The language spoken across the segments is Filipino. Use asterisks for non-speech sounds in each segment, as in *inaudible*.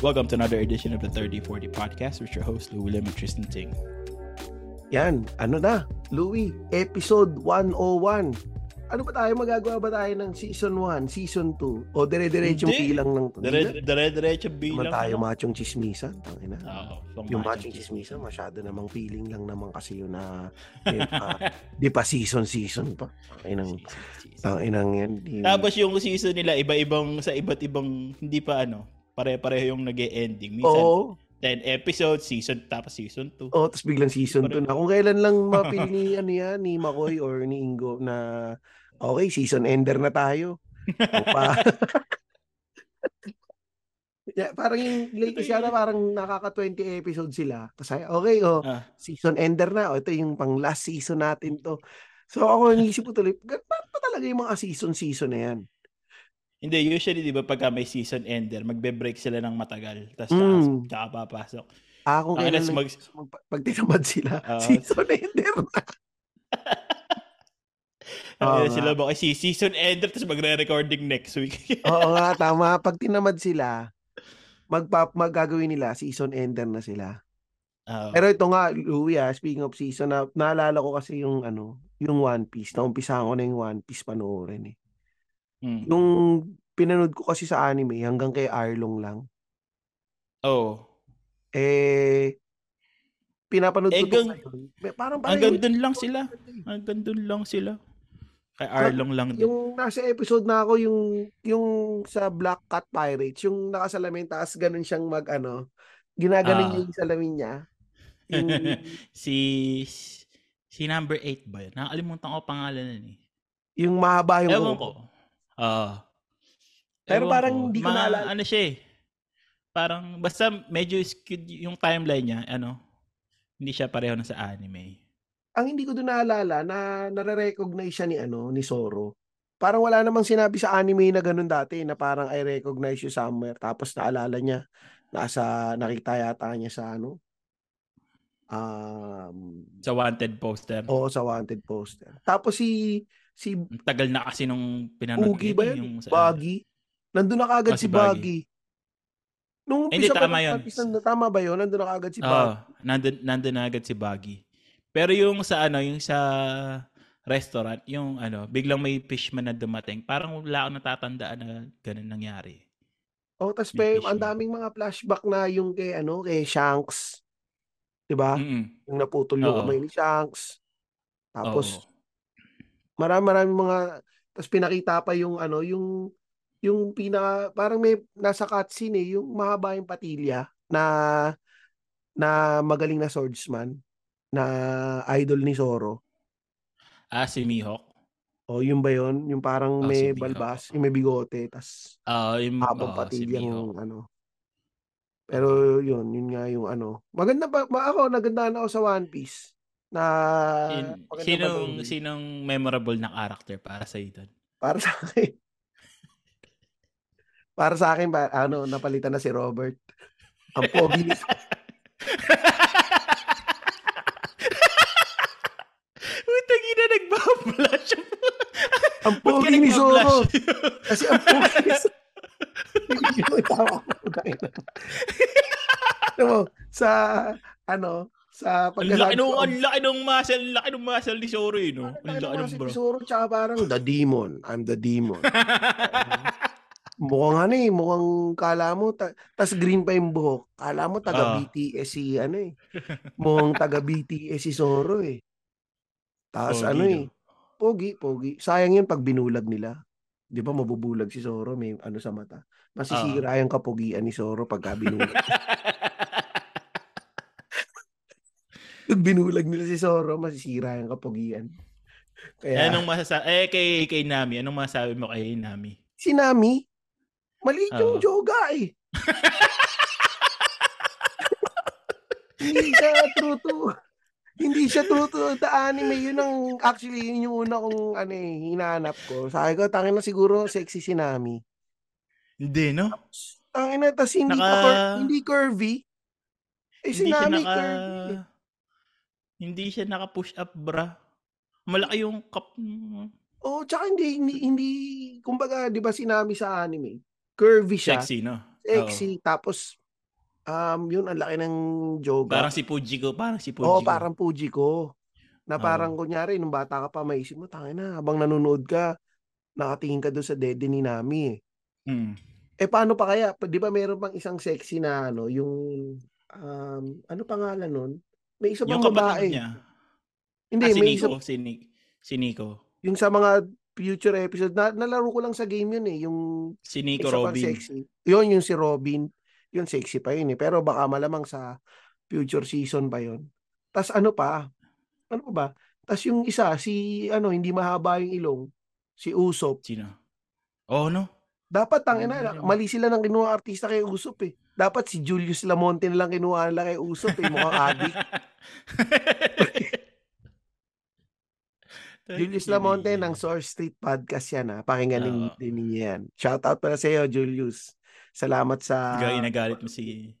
Welcome to another edition of the 3040 podcast with your host, Louie Lim and Tristan Ting. Yan, ano na, Louie, episode 101. Ano ba tayo, magagawa ba tayo ng season 1, season 2? O dire-diretso bilang ng Dire- Dire-diretso Naman bilang. tayo ano? machong chismisan. Tangina. Pang yung machong machong chismisan, masyado namang feeling lang naman kasi yun na eh, pa, di pa season-season pa. Tanginang, tanginang yan. Tapos yung season nila, iba-ibang, sa iba't ibang, hindi pa ano, pare-pareho yung nag ending Minsan, Oo. 10 episodes, season, tapos season 2. Oh, tapos biglang season 2 na. Kung kailan lang *laughs* mapili ni, ano yan, ni Makoy or ni Ingo na okay, season ender na tayo. O pa. *laughs* yeah, parang yung latest yata parang nakaka 20 episodes sila. Kasi okay, oh, Ah. season ender na. O, ito yung pang last season natin to. So ako naisip ko tuloy, ba't ba talaga yung mga season-season na yan? Hindi, usually, di ba, pagka may season ender, magbe-break sila ng matagal. Tapos, Mm. tsaka, papasok. Ah, kung kailan mag- mag- pag tinamad sila, Oo. season ender na. *laughs* Oo nga. sila ba kasi season ender, tapos magre-recording next week. *laughs* Oo nga, tama. Pag tinamad sila, magpa magagawin nila, season ender na sila. Oo. Pero ito nga, Louie, ah, speaking of season, na, naalala ko kasi yung ano, yung One Piece. Naumpisahan ko na yung One Piece panoorin eh. Mm. Yung pinanood ko kasi sa anime, hanggang kay Arlong lang. Oo. Eh, pinapanood Eh, ko to gang- ngayon. May- Parang Hanggang dun lang sila. Hanggang dun lang sila. Kay Arlong lang din. Yung nasa episode na ako, yung, yung sa Black Cat Pirates, yung nakasalamin, taas ganun siyang mag, ano, ginaganon Ah. niya yung salamin niya. Yung, *laughs* si si number 8 ba yun? Nakalimutan ko pangalan nun eh. yung mahaba yung Ewan ko. Oo. Pero Ewan parang ko. hindi ko Ma- naalala. Ano siya eh. Parang basta medyo skewed yung timeline niya, ano, hindi siya pareho na sa anime. Ang hindi ko doon naalala na nare-recognize siya ni ano ni Zoro. Parang wala namang sinabi sa anime na ganun dati na parang I recognize you somewhere tapos naalala niya nasa nakita yata niya sa ano um Sa wanted poster. oo sa wanted poster. Tapos si si Ang tagal na kasi nung pinanood Ugi ba eh, yun? yung sa- Baggy. Nandun na kagad Oh, si si Baggy. Nung Hindi, umpisa pa tama ng yun. Nandun- tama ba yun? Nandun na kagad si Baggy. nandun, nandun na agad si Baggy. Pero yung sa ano, yung sa restaurant, yung ano, biglang may fishman na dumating. Parang wala akong natatandaan na ganun nangyari. Oh, tapos pa ang daming mga flashback na yung kay ano, kay Shanks. 'Di ba? Yung naputol yung Oo. kamay ni Shanks. Tapos Oo. Marami marami mga tapos pinakita pa yung ano, yung yung pinaka parang may nasa cutscene eh, yung mahaba yung patilya na na magaling na swordsman na idol ni Zoro. Ah, si Mihawk. O yun ba yun? Yung parang Oh, may si balbas, yung may bigote, tas Ah, yung habang si patilya Mihawk. yung ano. Pero yun, yun nga yung ano. Maganda pa, ma- ako, nagandahan ako sa One Piece. Na Sin- sinong, sinong memorable na character para sa doon? Para sa akin. *laughs* Para sa akin, ba, ano, napalitan na si Robert. Ang pogi ni *laughs* Utang ina, nagbablash. ang pogi ni Zoro. Kasi ang pogi ni Zoro. Tawa ko. Mo, sa, ano, sa nung, ko, ang laki nung muscle, laki nung muscle ni Zoro eh, no? Ang laki nung si bro. Zoro, tsaka parang, the demon. I'm the demon. *laughs* Mukhang ano eh, mukhang kala mo, ta- tas green pa yung buhok. Kala mo taga Ah. BTS si ano eh. Mukhang taga BTS si Zoro eh. Tapos Pogi, ano no? eh, pogi, pogi. Sayang yun pag binulag nila. Di ba mabubulag si Zoro, may ano sa mata. Masisira Ah. yung kapugian ni Zoro pagka binulag. *laughs* pag binulag nila si Zoro, masisira yung kapugian. Eh, Kaya, anong masasabi? Eh, kay, kay Nami, anong masasabi mo kay Nami? si Nami, maliit yung Oo. joga eh. *laughs* hindi siya true to hindi siya true to the anime yun ang actually yun yung una kong ano eh hinahanap ko sabi ko tangin na siguro sexy si Nami Hindi, no? tangin na tas hindi Naka- cur- hindi curvy eh si hindi Nami naka... curvy eh. Hindi siya naka-push up bra. Malaki yung cup. oh tsaka hindi hindi, hindi kumbaga di ba si Nami sa anime curvy siya Sexy, no? sexy tapos Um, yun ang laki ng joga. Parang si Fujiko, parang si Oo, Fujiko. parang Fujiko. Na parang Oo. kunyari, nung bata ka pa, maisip mo, tangina, habang nanonood ka, nakatingin ka doon sa dede ni Nami eh. Mm. Eh paano pa kaya? Di ba meron pang isang sexy na ano, yung um, ano pangalan nun? May isa Yung pang kapatid babae. niya. Hindi, ah, si may isa Nico. Si, Ni- si Nico. yung sa mga future episode na nalaro ko lang sa game yun eh, yung Si Nico isa Robin. sexy. Yun yung si Robin. Yun sexy pa yun eh. Pero baka malamang sa future season pa yun. Tas ano pa? Ano pa ba? Tas yung isa, si ano, hindi mahaba yung ilong. Si Usop. Sino? Oh, no? Dapat Hindi ina, mali sila ng kinuha artista kay Usop eh. Dapat si Julius Lamonte na lang kinuha nila kay Usop eh. Mukhang adik. *laughs* Julius Lamonte ng Source Street Podcast yan ha. Pakinggan din, Oo. din niya yan. Shoutout pala sa iyo, Julius. Salamat sa... Gaya nagalit mo si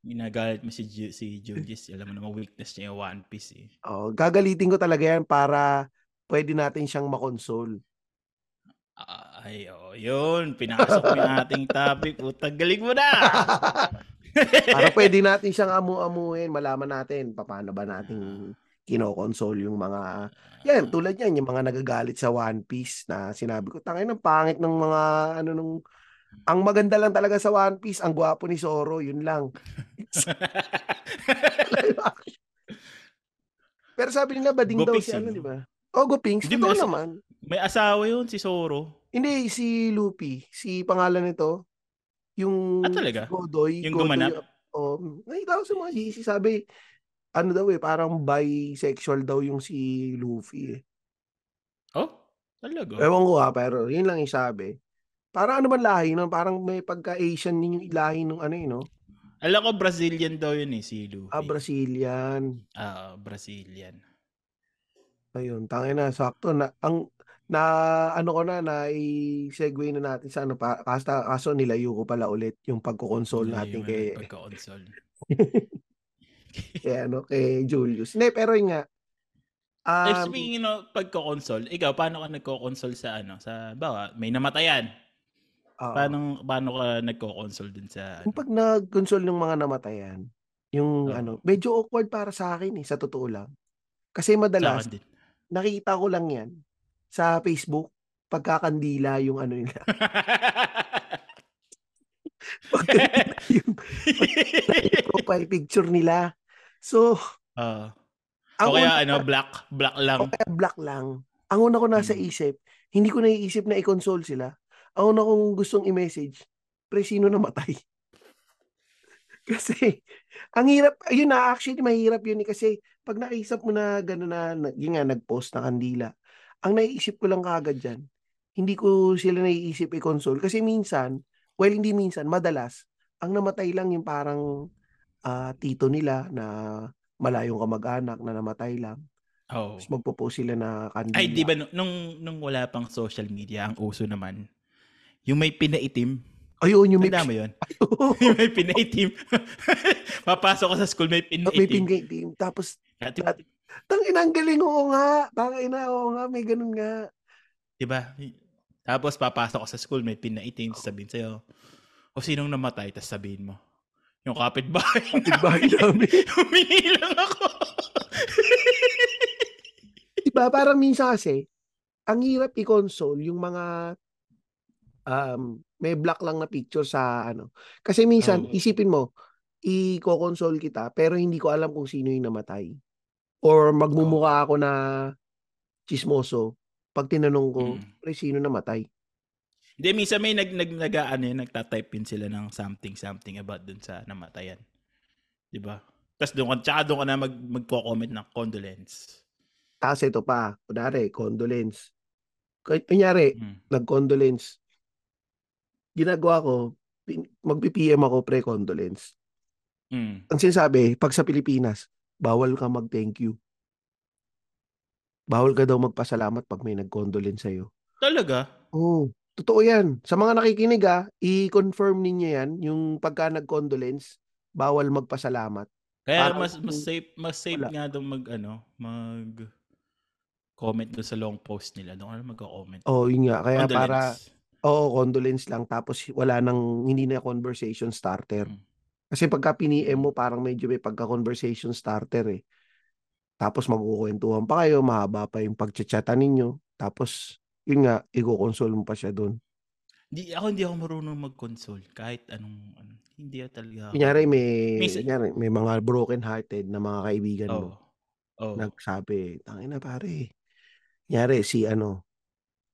ginagalit mo si Ju- si Julius. Alam mo naman weakness niya yung One Piece eh. Oh, gagalitin ko talaga yan para pwede natin siyang makonsole. Ay, oh, yun. Pinasok mo yung ating topic. Utang galing mo na. *laughs* para pwede natin siyang amu-amuin, malaman natin paano ba natin kinokonsole yung mga yan tulad yan yung mga nagagalit sa One Piece na sinabi ko tangay ng pangit ng mga ano nung ang maganda lang talaga sa One Piece ang gwapo ni Zoro yun lang *laughs* pero sabi nila bading daw si ano no? di ba oh Gopings Hindi, totoo may asa- naman May asawa yun, si Zoro. hindi si Luffy si pangalan nito yung Ah, talaga? Godoy Yung Godoy, gumanap? oh nakita ko sa mga GC sabi ano daw eh parang bisexual daw yung si Luffy eh Oh, talaga? Ewan ko ha, pero yun lang yung sabi. Parang ano man lahi, no? Parang may pagka-Asian din yung lahi nung ano yun, no? Alam ko Brazilian daw yun eh, si Luffy. Ah, Brazilian. Ah, Brazilian. Ayun, tangin na, sakto. Na, ang, na, ano ko na, na i-segue na natin sa ano pa, kaso, kaso nilayo ko pala ulit yung pagkukonsole natin Yung *laughs* kay, Pagka-console. kay, ano, kay Julius. Hindi, pero yun nga, um, speaking of pagko-console, ikaw, paano ka nagko-console sa ano? Sa, bawa, may namatayan. oo. Paano, paano ka nagko-console dun sa, Yung ano? pag nag-console ng mga namatayan, yung Oo. ano, medyo awkward para sa akin eh, sa totoo lang. Kasi madalas, din. nakita ko lang yan sa Facebook pagkakandila yung ano nila. *laughs* Pagkandila yung, yung *laughs* profile picture nila. So, ang o kaya una, ano, black, black lang. o kaya black lang. Ang una ko nasa Mm. isip, hindi ko naiisip na i-console sila. Ang una kong gustong i-message, pre, sino namatay? *laughs* kasi, ang hirap, ayun na, actually, mahirap yun eh, kasi pag naisip mo na gano'n na, na, yun nga, nag-post na kandila, ang naiisip ko lang kagad dyan, hindi ko sila naiisip i-console. Kasi minsan, well, hindi minsan, madalas, ang namatay lang yung parang ah, tito nila na malayong kamag-anak na namatay lang. Oh. Tapos magpo-post sila na kandila. Ay, di ba nu- nung, nung wala pang social media, ang uso naman, yung may pinaitim. Ayun, yung may, Tanda mo yun? *laughs* *laughs* yung may pinaitim. *laughs* Papasok ka sa school, may may pinaitim. pingay team. Tapos, tang inang galing, oo nga. Tang ina, oo nga, may ganun nga. ba? Tapos papasok ka sa school, may pinaitim, sabihin sa'yo, o sinong namatay, tapos sabihin mo, yung kapitbahay. *laughs* Kapitbahay namin. *laughs* Humingi lang ako. *laughs* Diba? Parang minsan kasi, ang hirap i-console yung mga um, may black lang na picture sa ano. Kasi minsan, Oo. isipin mo, i-console kita, pero hindi ko alam kung sino yung namatay. Or magmumukha ako na chismoso pag tinanong ko, Mm. pre, sino namatay? Hindi, minsan may nag, nag, nag, ano yun, nagtatype in sila ng something, something about dun sa namatayan. Di ba? Tapos doon ka, tsaka doon ka na mag, magko-comment ng condolence. Tapos ito pa, kunwari, condolence. Kunyari, Mm. nag-condolence. Ginagawa ko, mag-PM ako pre-condolence. Mm. Ang sinasabi, pag sa Pilipinas, bawal ka mag-thank you. Bawal ka daw magpasalamat pag may nag-condolence sa'yo. Talaga? Oo, totoo yan. Sa mga nakikinig ah, i-confirm ninyo yan, yung pagka nag-condolence, bawal magpasalamat. Kaya Parang- mas mas safe mas safe Wala. nga daw mag ano, mag comment doon sa long post nila. Doon ka na magko-comment. Oo, yun nga. Kaya Condolence. para, oo, condolence lang. Tapos wala nang, hindi na conversation starter. Mm. Kasi pagka piniem mo, parang medyo may pagka-conversation starter eh. Tapos magkukwentuhan pa kayo, mahaba pa yung pagchatsatan ninyo. Tapos, yun nga, i-console mo pa siya doon. Di, ako hindi ako marunong mag-console. Kahit anong, ano, hindi talaga ako. Kunyari may, Minsan- kunyari, may mga broken hearted na mga kaibigan mo. Oo. Oo. Nagsabi, tangina pare. Kunyari, si ano,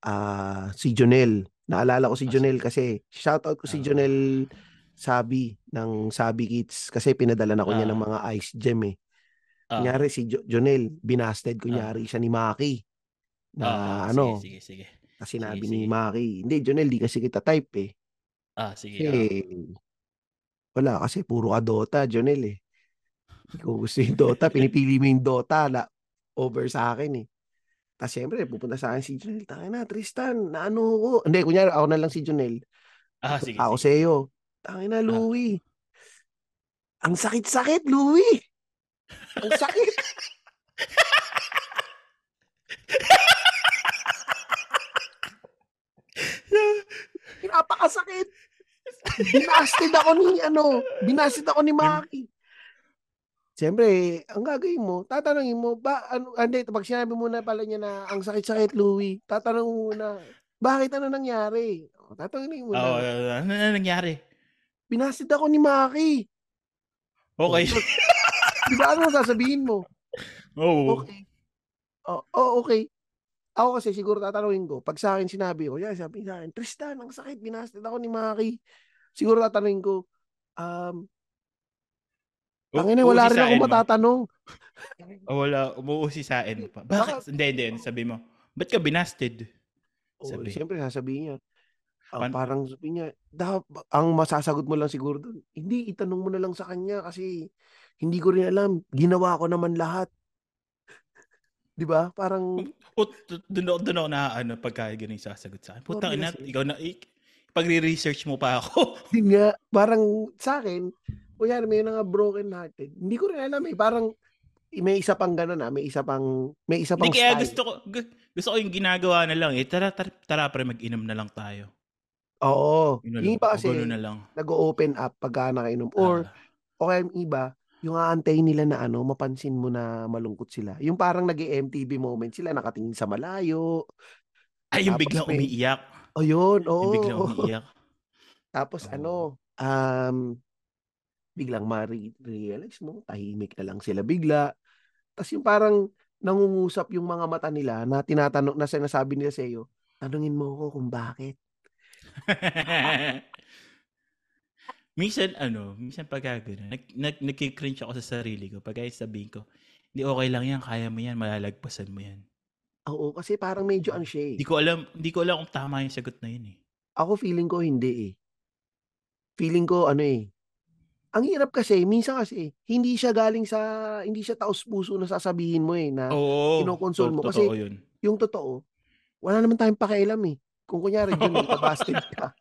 ah si Jonel. Naalala ko si Ah, Jonel kasi, shoutout ko si Ah. Jonel Sabi ng Sabi Kids kasi pinadala na ko niya Ah. ng mga ice gem eh. Ah. Kunyari si jo- Jonel, binasted kunyari siya ni Maki. Na Ah, ah, ano, Sige, sige, sige. kasi sinabi sige, ni sige. Maki, hindi Jonel, di kasi kita type eh. Ah, sige. Kasi, ah. wala kasi puro ka Dota, Jonel eh. Hindi ko gusto yung Dota, pinipili mo yung Dota la, over sa akin eh. Tapos syempre, pupunta sa akin si Jonel, tangin na, Tristan, naano ko. Hindi, kunyari, ako na lang si Jonel. Ah, sige, ako sige. sa iyo. Tangin na, Louie. Ang sakit-sakit, Louie. Ang sakit. *laughs* Pinapakasakit. Binasted ako ni ano, binasted ako ni Maki. Siyempre, ang gagawin mo, tatanungin mo, ba, ano, hindi, pag sinabi mo na pala niya na ang sakit-sakit, Louie, tatanungin mo muna, bakit ano nangyari? O, Tatanungin mo Oo, na, ano na nangyari? Binasted ako ni Maki. Okay. Di ba ano sasabihin mo? Oo. Okay. Oh, oh, okay. Ako kasi siguro tatanungin ko, pag sa akin sinabi ko, yan, sabi sa akin, Tristan, ang sakit, binasted ako ni Maki. Siguro tatanungin ko, um, Tangina, wala rin ako matatanong. *laughs* Oh, wala, umuusisain mo pa. Bakit? Hindi, hindi. Sabi mo, ba't ka binasted? Oh, Sabi. siyempre sasabihin niya. Ah, Pan- parang sabihin niya, "Da- ang masasagot mo lang siguro doon, hindi, itanong mo na lang sa kanya kasi hindi ko rin alam. Ginawa ko naman lahat. Di ba? Parang, doon ako, doon ako na, ano, pagka ganun yung sasagot sa akin. Putang ina, ikaw na, ik, pagre-research mo pa ako. *laughs* yun nga, parang sa akin, kuya, may mga broken hearted. Hindi ko rin alam eh. Parang, may isa pang gano'n ah. May isa pang, may isa pang Hindi kaya style. gusto ko, gu- gusto ko yung ginagawa na lang eh. Tara, tara, tara pre, mag-inom na lang tayo. Oo. Yun na Yung lang. iba kasi, ganun na lang. nag-open up pagka nakainom. Or, Ah. o kaya yung iba, yung aantayin nila na ano, mapansin mo na malungkot sila. Yung parang nag MTV moment sila, nakatingin sa malayo. ay, yung tapos biglang may- umiiyak. O yun, oo. Yung biglang umiiyak. Tapos Oo. ano, um, biglang ma-realize mo, tahimik na lang sila bigla. Tapos yung parang nangungusap yung mga mata nila na tinatanong, na sinasabi nila sa iyo, tanungin mo ako kung bakit. *laughs* minsan, ano, minsan pagka gano'n, nag, nag, nagkikringe ako sa sarili ko. Pagka sabihin ko, hindi okay lang yan, kaya mo yan, malalagpasan mo yan. Oo, kasi parang medyo ano siya eh. Hindi ko alam, hindi ko alam kung tama yung sagot na yun eh. Ako feeling ko hindi eh. Feeling ko ano eh. Ang hirap kasi, minsan kasi, hindi siya galing sa, hindi siya taos puso na sasabihin mo eh, na Oo. kinokonsol mo. Kasi- yun. yung totoo, wala naman tayong pakialam eh. Kung kunyari, *laughs* Junel, kabasted ka.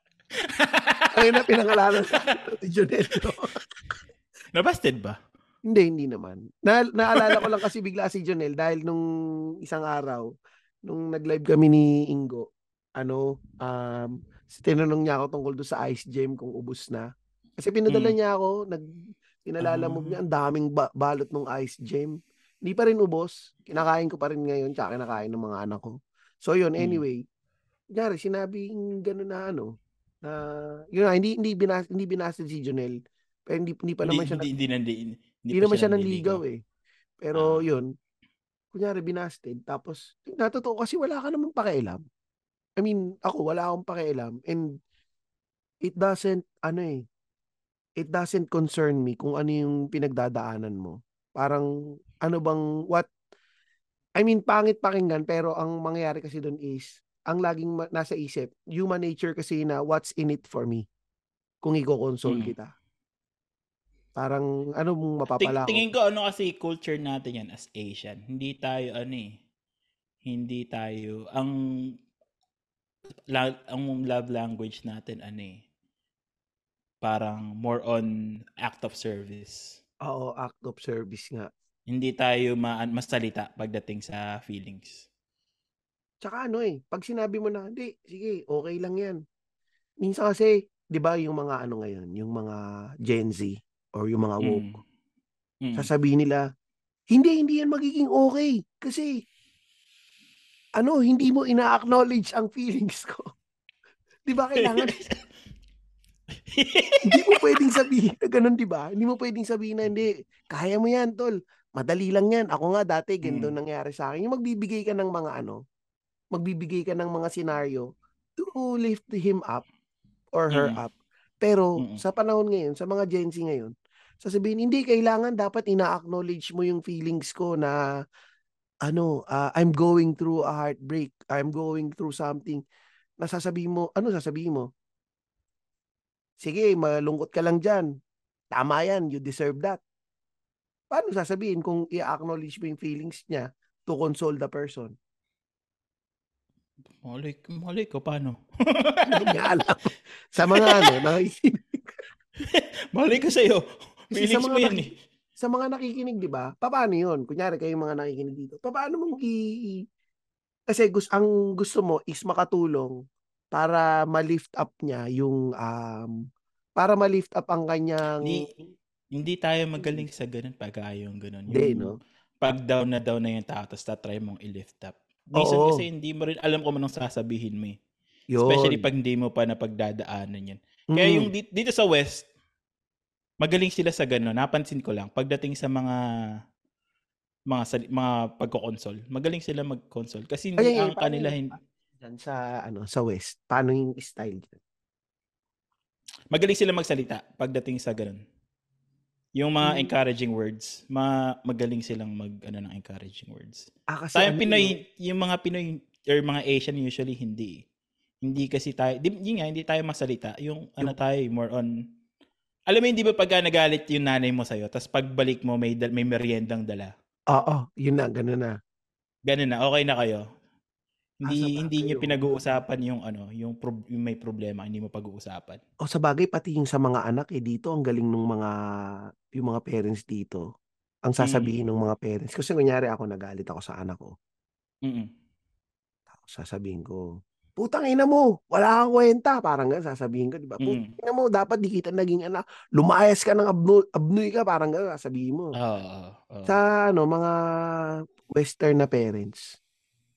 Ayun na pinangalanan sa ni Junel. Nabasted ba? hindi, hindi naman. Na, naalala ko lang kasi bigla si Junel dahil nung isang araw, nung nag-live kami ni Ingo, ano, um, tinanong niya ako tungkol doon sa Ice Gem kung ubus na. Kasi pinadala Mm. niya ako, nag, pinalalamog Ah. niya, ang daming ba- balot ng Ice Gem. Hindi pa rin ubos. Kinakain ko pa rin ngayon, tsaka kinakain ng mga anak ko. So yun, Mm. Kunyari, sinabing gano'n na ano, na, yun na, hindi, hindi, binas, hindi binasted si Junel. Pero hindi, hindi pa Hindi, naman siya, hindi, hindi, hindi, hindi, hindi naman siya nanligaw eh. Pero Ah. yun, kunyari binasted, tapos natotoo kasi wala ka namang pakialam. I mean, ako wala akong pakialam and it doesn't, ano eh, it doesn't concern me kung ano yung pinagdadaanan mo. Parang, ano bang, what, I mean, pangit pakinggan, pero ang mangyayari kasi doon is, ang laging ma- nasa isip, human nature kasi na what's in it for me kung i-console Mm. kita. Parang, ano mong mapapala ko? tingin ko ano kasi culture natin yan as Asian. Hindi tayo ano eh. Hindi tayo ang la, ang love language natin ano eh. Parang more on act of service. Oo, act of service nga. Hindi tayo ma masalita pagdating sa feelings. Tsaka ano eh, pag sinabi mo na, hindi, sige, okay lang yan. Minsan kasi, di ba yung mga ano ngayon, yung mga Gen Z, or yung mga woke, Mm. Mm. sasabihin nila, hindi, hindi yan magiging okay. Kasi, ano, hindi mo ina-acknowledge ang feelings ko. *laughs* Di ba kailangan, *laughs* hindi mo pwedeng sabihin na ganun, di ba? Hindi mo pwedeng sabihin na, hindi, kaya mo yan, tol. Madali lang yan. Ako nga dati, ganito Mm. nangyari sa akin. Yung magbibigay ka ng mga ano, magbibigay ka ng mga senaryo to lift him up or her Mm. up. Pero Mm. sa panahon ngayon, sa mga Gen Z ngayon, sasabihin, hindi, kailangan dapat ina-acknowledge mo yung feelings ko na ano, ah, I'm going through a heartbreak. I'm going through something. Nasasabihin mo, ano sasabihin mo? Sige, malungkot ka lang dyan. Tama yan, you deserve that. Paano sasabihin kung i-acknowledge mo yung feelings niya to console the person? Malay, malay ko, paano? Hindi alam. Sa mga ano, nakikinig, *laughs* malay ko sa'yo. Kasi sa Feelings mga mo yan eh. sa mga nakikinig, di ba? Paano yun? Kunyari, kayo mga nakikinig dito. Paano mong i... Kasi gus ang gusto mo is makatulong para ma-lift up niya yung... um para ma-lift up ang kanyang... Hindi, hindi tayo magaling sa ganun pag ayaw yung ganun. Hindi, no? Pag down na down na yung tao, tapos tatry mong i-lift up. Minsan Oo. kasi hindi mo rin alam kung anong sasabihin mo eh. Yun. Especially pag hindi mo pa napagdadaanan yan. Kaya Mm. yung di- dito sa West, magaling sila sa gano'n. Napansin ko lang, pagdating sa mga mga sali- mga pagko-console, magaling sila mag-console kasi hindi Ay, ay, ang paano kanila yun? hindi, Dyan sa, ano, sa West. Paano yung style dyan? magaling sila magsalita pagdating sa ganun. Yung mga Mm. encouraging words, ma magaling silang mag ano ng encouraging words. Ah, kasi Tayong ano Pinoy, yun? yung mga Pinoy or mga Asian usually hindi. eh. Hindi kasi tayo, di, yun nga, hindi tayo masalita. Yung ano tayo, more on, alam mo, hindi ba pagka nagalit yung nanay mo sa'yo, tapos pagbalik mo, may, may meriendang dala. Oo, yun na, ganun na. Ganun na, okay na kayo. Ah, Hindi sa hindi niyo pinag-uusapan yung ano, yung, prob- yung may problema, hindi mo pag-uusapan. O sa bagay, pati yung sa mga anak, eh, dito, ang galing ng mga, yung mga parents dito. Ang Mm. sasabihin ng mga parents. Kasi kunyari ako, nagalit ako sa anak ko. Mm. Tapos sasabihin ko, putang ina mo, wala kang kwenta. Parang ganun, sasabihin ko, di ba? Putang Mm. ina mo, dapat di kita naging anak. Lumayas ka ng abno, abnoy ka, parang ganun, sasabihin mo. Oo, oo. Sa, ano, mga western na parents,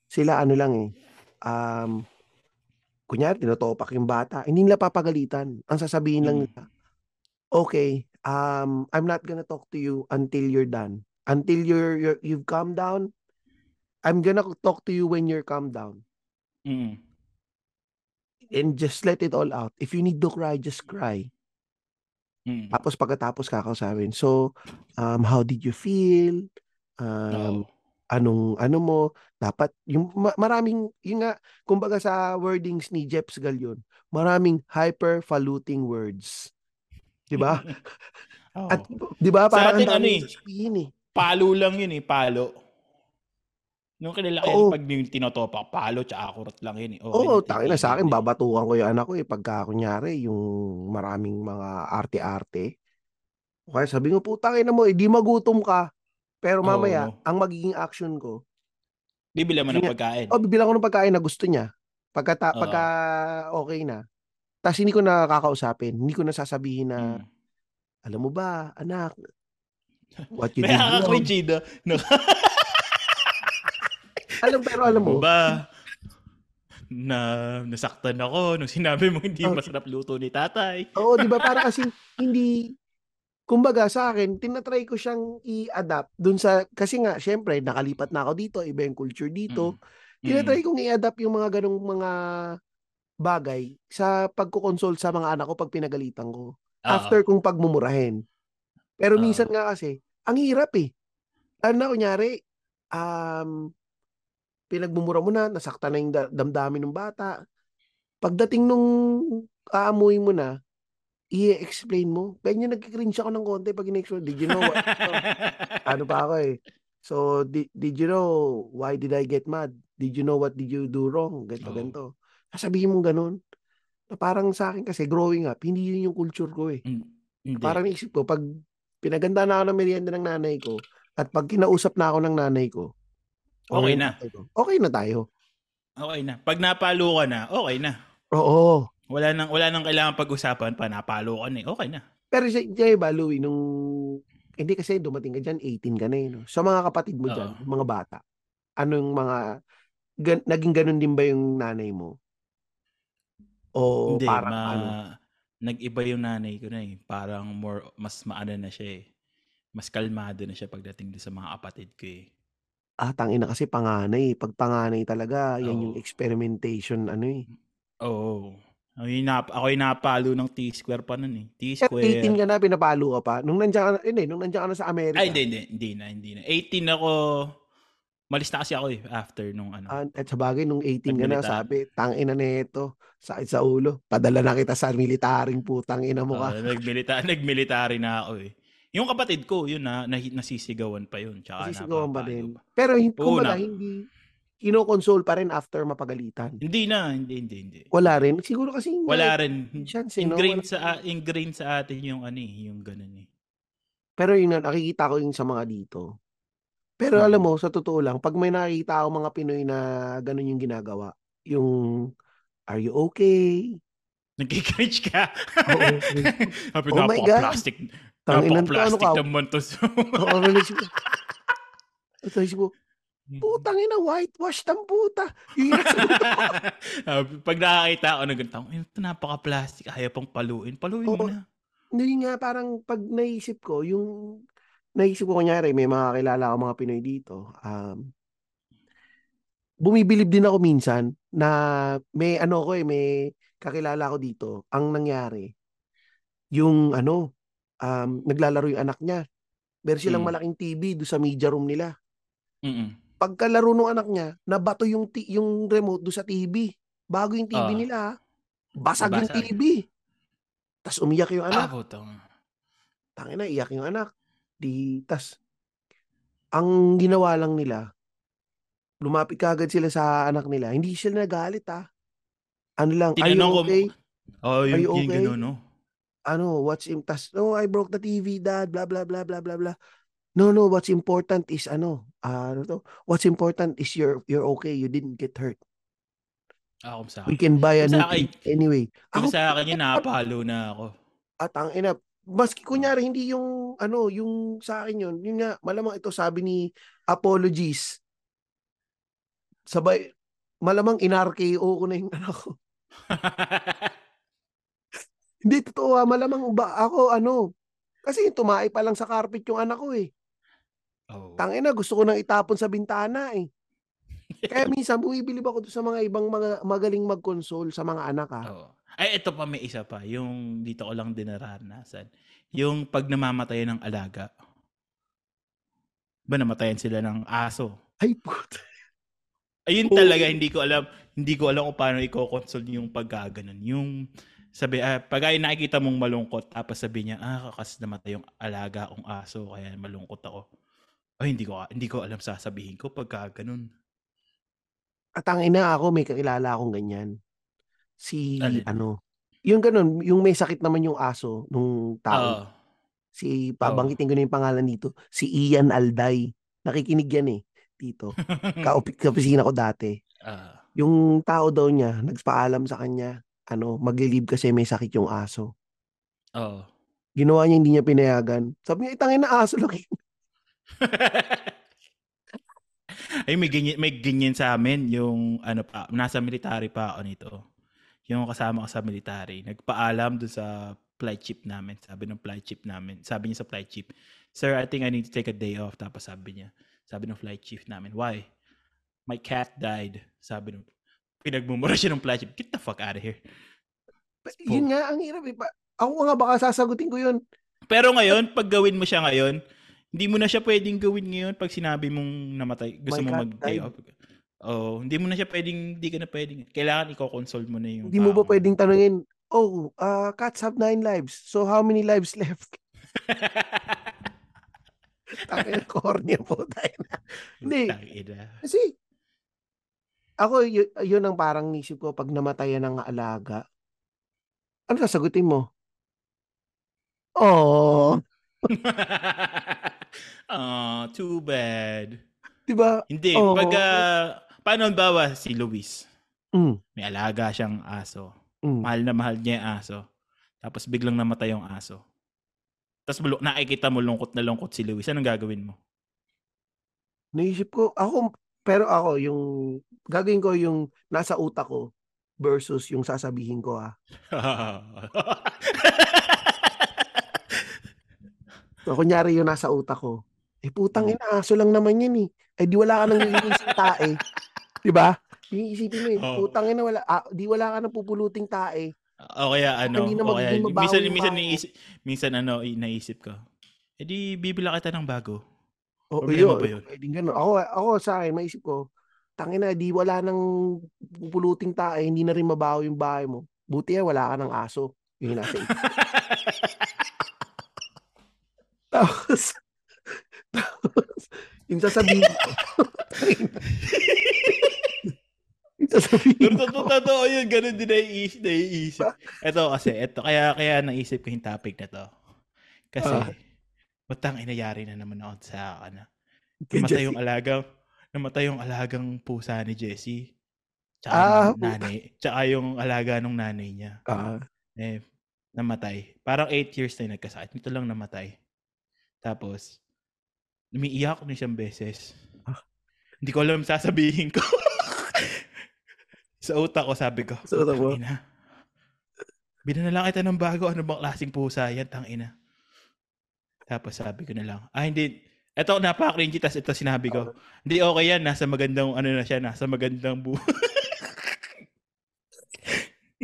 sila ano lang eh, um, kunyari, tinotopak yung bata, hindi nila papagalitan. Ang sasabihin lang Mm. nila, okay, um, I'm not gonna talk to you until you're done. Until you're, you're you've calmed down, I'm gonna talk to you when you're calmed down. Mm. And just let it all out. If you need to cry, just cry. Mm. Tapos pagkatapos kakausapin. So, um, how did you feel? Um, anong ano mo dapat yung ma- maraming yun nga kumbaga sa wordings ni Jeps Galion maraming hyperfaluting words 'di ba *laughs* Oo. at 'di ba Sa parang atin, ano eh, eh Palo lang yun eh, palo. Nung kinalaki Oo. pag yung tinotopak, palo tsaka kurot lang yun eh. Okay Oo, na, tangina sa akin na eh. babatukan ko yung anak ko eh pagka kunyari yung maraming mga arte-arte kaya sabi ko putang ina mo eh di magutom ka pero Oo. mamaya ang magiging action ko Bibila mo Yun ng nga. pagkain. oh bibilang ko ng pagkain na gusto niya pagka Oo. pagka okay na tapos hindi ko na kakausapin hindi ko na sasabihin na Mm. alam mo ba anak what you May did wrong nakaka-cringy no? *laughs* alam pero alam mo ba? Na nasaktan ako nung sinabi mo hindi Oh. masarap luto ni tatay. Oo, di ba? Para kasi *laughs* hindi, kumbaga sa akin, tinatry ko siyang i-adapt dun sa, kasi nga, syempre, nakalipat na ako dito, iba yung culture dito. Mm. Tinatry kong i-adapt yung mga ganong mga bagay sa pagkukonsult sa mga anak ko pag pinagalitan ko. Oo. After kong pagmumurahin. Pero Oo. minsan nga kasi, ang hirap eh. Ano na, kunyari, um, pinagmumura mo na, nasaktan na yung da- damdamin ng bata. Pagdating nung aamuin mo na, i-explain mo. Ganyan nagkikringe ako ng konti pag in-explain. Did you know what? ano pa ako eh. So, did, did you know why did I get mad? Did you know what did you do wrong? Ganito, Oo. ganito. Sasabihin mo ganun. Na parang sa akin kasi growing up, hindi yun yung culture ko eh. Hindi. Parang naisip ko, pag pinaganda na ako ng merienda ng nanay ko, at pag kinausap na ako ng nanay ko, Okay ng na. ko, okay na tayo. Okay na. Pag napalo ka na, okay na. Oo. Wala nang wala nang kailangan pag-usapan pa napalo ka na. eh. Okay na. Pero siya, siya ba, Louie, nung... Hindi kasi dumating ka dyan, 18 ka na eh. No? Sa mga kapatid mo yung mga bata, anong mga... Gan, naging ganun din ba yung nanay mo? O Hindi, parang ma ano? nag-iba yung nanay ko na eh. Parang more, mas maano na siya eh. Mas kalmado na siya pagdating din sa mga kapatid ko eh. Ah, tangina kasi panganay. Pag panganay talaga, yan yung Oo. experimentation, ano eh. Oo. Ako yung, nap- ako yung napalo ng T-square pa nun eh. Pero 18 T-square. ka na, pinapalo ka pa. Nung nandiyan ka na, hindi, nung nandiyan ka na sa Amerika. Ay, hindi, hindi, hindi na, hindi na. 18 ako, malis na kasi ako eh, after nung ano. Ah, at sa bagay, nung 18 ka na, sabi, tangina na ito, sakit sa ulo. Padala na kita sa militaring putang ina mo ka. Uh, nagmilita *laughs* nagmilitary na ako eh. Yung kapatid ko, yun na, na nasisigawan pa yun. Tsaka Masisigawan ba napapalo din? pa. Pero hin- Oo kumbaga, hindi, kinokonsole pa rin after mapagalitan. Hindi na, hindi, hindi, hindi. Wala rin. Siguro kasi. Wala rin. Chance, eh, no? Ingrained Wala- sa ingrained sa atin yung ano eh, yung ganun eh. Pero yun nakikita ko yung sa mga dito. Pero Hmm. alam mo, sa totoo lang, pag may nakikita ako mga Pinoy na ganun yung ginagawa, yung, are you okay? Nagkikringe ka. Oo. *laughs* Happy Oh my God. plastic. Tanginan to, ano plastic ka? naman to. Oo, ko. *laughs* Ito, isip ko, putang ina, whitewash ng puta. Yung nasa- Ah, Pag nakakita ako ng ganito, ito napaka-plastic, ayaw pang paluin. Paluin mo na. Hindi nga, parang pag naisip ko, yung, naisip ko kunyari, may mga kilala ako mga Pinoy dito, um, bumibilib din ako minsan na may ano ko eh, may kakilala ko dito. Ang nangyari, yung ano, um, naglalaro yung anak niya. Meron silang Mm. malaking TV do sa media room nila. Mm-mm. Pagkalaro ng anak niya, nabato yung ti- yung remote do sa TV. Bago yung TV Ah. nila, ah. basag yung. TV. Tapos umiyak yung Ah, anak. putang. Tangina, iyak yung anak. Di, tas, ang ginawa lang nila, lumapit kagad sila sa anak nila. Hindi sila nagalit ah. Ano lang, are you ko, okay? oh, yung, Are you yung okay? gano'n, no? Ano, what's in, tas, no, I broke the TV, dad, blah, blah, blah, blah, blah, blah. No, no, what's important is, ano, ah, ano to, what's important is you're, you're okay, you didn't get hurt. Ako sa We akin. can buy a new sa akin, anyway. Ako, sa akin yun, *laughs* napalo na ako. at ang ina, maski kunyari hindi yung ano, yung sa akin yun, yun nga, malamang ito sabi ni Apologies. Sabay, malamang in-RKO ko na yung *laughs* anak ko. *laughs* Hindi, totoo ah, malamang ba, ako ano, kasi tumae pa lang sa carpet yung anak ko eh. Oh. Tangina, gusto ko nang itapon sa bintana eh. Kaya *laughs* minsan bumibilib ako doon sa mga ibang mga magaling mag-console sa mga anak ah. Oo. Ay, ito pa, may isa pa. Yung dito ko lang din naranasan. Yung pag namamatay ng alaga. Ba namatayan sila ng aso? Ay, puta. Ayun Oo. talaga, hindi ko alam. Hindi ko alam kung paano i-console yung pagkaganon. Yung sabi, ah, pag ay nakikita mong malungkot, tapos sabi niya, ah, kakas namatay yung alaga kong aso, kaya malungkot ako. Ay, hindi ko, hindi ko alam sasabihin ko pagka ganun. At ang ina ako, may kakilala akong ganyan. Si, Alin? ano, yung ganun, yung may sakit naman yung aso nung tao. Oo. Si, pabanggitin ko na yung pangalan dito. Si Ian Alday. Nakikinig yan eh, dito. *laughs* Kaupi, kapisina ko dati. Ah. Yung tao daw niya, nagpaalam sa kanya, ano, mag-leave kasi may sakit yung aso. Oo. Ginawa niya, hindi niya pinayagan. Sabi niya, itangin na aso lang. *laughs* Ay, may ganyan, may ganyan sa amin, yung ano pa, nasa military pa ako nito. Yung kasama ko sa military, nagpaalam dun sa flight chief namin. Sabi ng flight chief namin, sabi niya sa flight chief, Sir, I think I need to take a day off. Tapos sabi niya, sabi ng flight chief namin, why? My cat died. Sabi ng, pinagmumura siya ng flight chief, get the fuck out of here. Yun nga, ang hirap eh. Pa- Ako nga baka sasagutin ko yun. Pero ngayon, pag gawin mo siya ngayon, hindi mo na siya pwedeng gawin ngayon pag sinabi mong namatay. Gusto mo mag-day off. Oh, hindi mo na siya pwedeng, hindi ka na pwedeng. Kailangan i-console mo na yung Hindi mo ba pwedeng tanungin, oh, uh, cats have nine lives. So how many lives left? *laughs* Tangin, corny po tayo na. Hindi. Kasi, ako, y- yun ang parang nisip ko pag namatayan ng alaga. Ano sasagutin mo? *laughs* Oh, *laughs* oh, too bad. di ba? Hindi, Oo. pag, ah, paano bawa si Luis? Mm, May alaga siyang aso. mm. Mahal na mahal niya yung aso. Tapos biglang namatay yung aso. Tapos bulok, nakikita mo lungkot na lungkot si Luis, anong gagawin mo? Naisip ko, ako, pero ako, yung, gagawin ko yung nasa utak ko versus yung sasabihin ko ah. *laughs* So, kunyari yung nasa utak ko, eh putang ina, aso lang naman yan eh. Eh di wala ka nang iisip tae. *laughs* Di ba? Iisipin mo eh, Oo. putang ina, wala, ah, di wala ka nang pupuluting tae. o kaya ano, Hindi na o kaya, minsan, minsan, naisip, minsan ano, naisip ko, edi bibila kita ng bago. O, Problema yun, ba yun? pwedeng ganun. Ako, ako sa akin, maisip ko, tangina, di wala nang pupuluting tae, hindi na rin mabaho yung bahay mo. Buti yan, wala ka ng aso. Yun yung nasa. *laughs* *laughs* Tapos, tapos, yung sasabihin ko, *laughs* yung sasabihin Pero totoo, totoo yun, ganun din naiisip. naiisip. Ito kasi, ito, kaya, kaya naisip ko yung topic na to. Kasi, Ah. batang inayari na naman ako sa, ano, namatay yung alagang, namatay yung alagang pusa ni Jessie. Tsaka Ah, yung nanay, tsaka yung alaga ng nanay niya. Ah, Eh, namatay. Parang 8 years na yung nagkasakit. Nito lang namatay. Tapos, umiiyak na siyang beses. Ah. Hindi ko alam sasabihin ko. *laughs* Sa utak ko, sabi ko, Sa utak mo? "Tangina. Bina na lang kita ng bago. Ano bang klaseng pusa yan? Tangina. Tapos sabi ko na lang, ah hindi, eto napaka-cringy, tas ito sinabi ko, hindi okay yan, nasa magandang, ano na siya, nasa magandang bu... *laughs*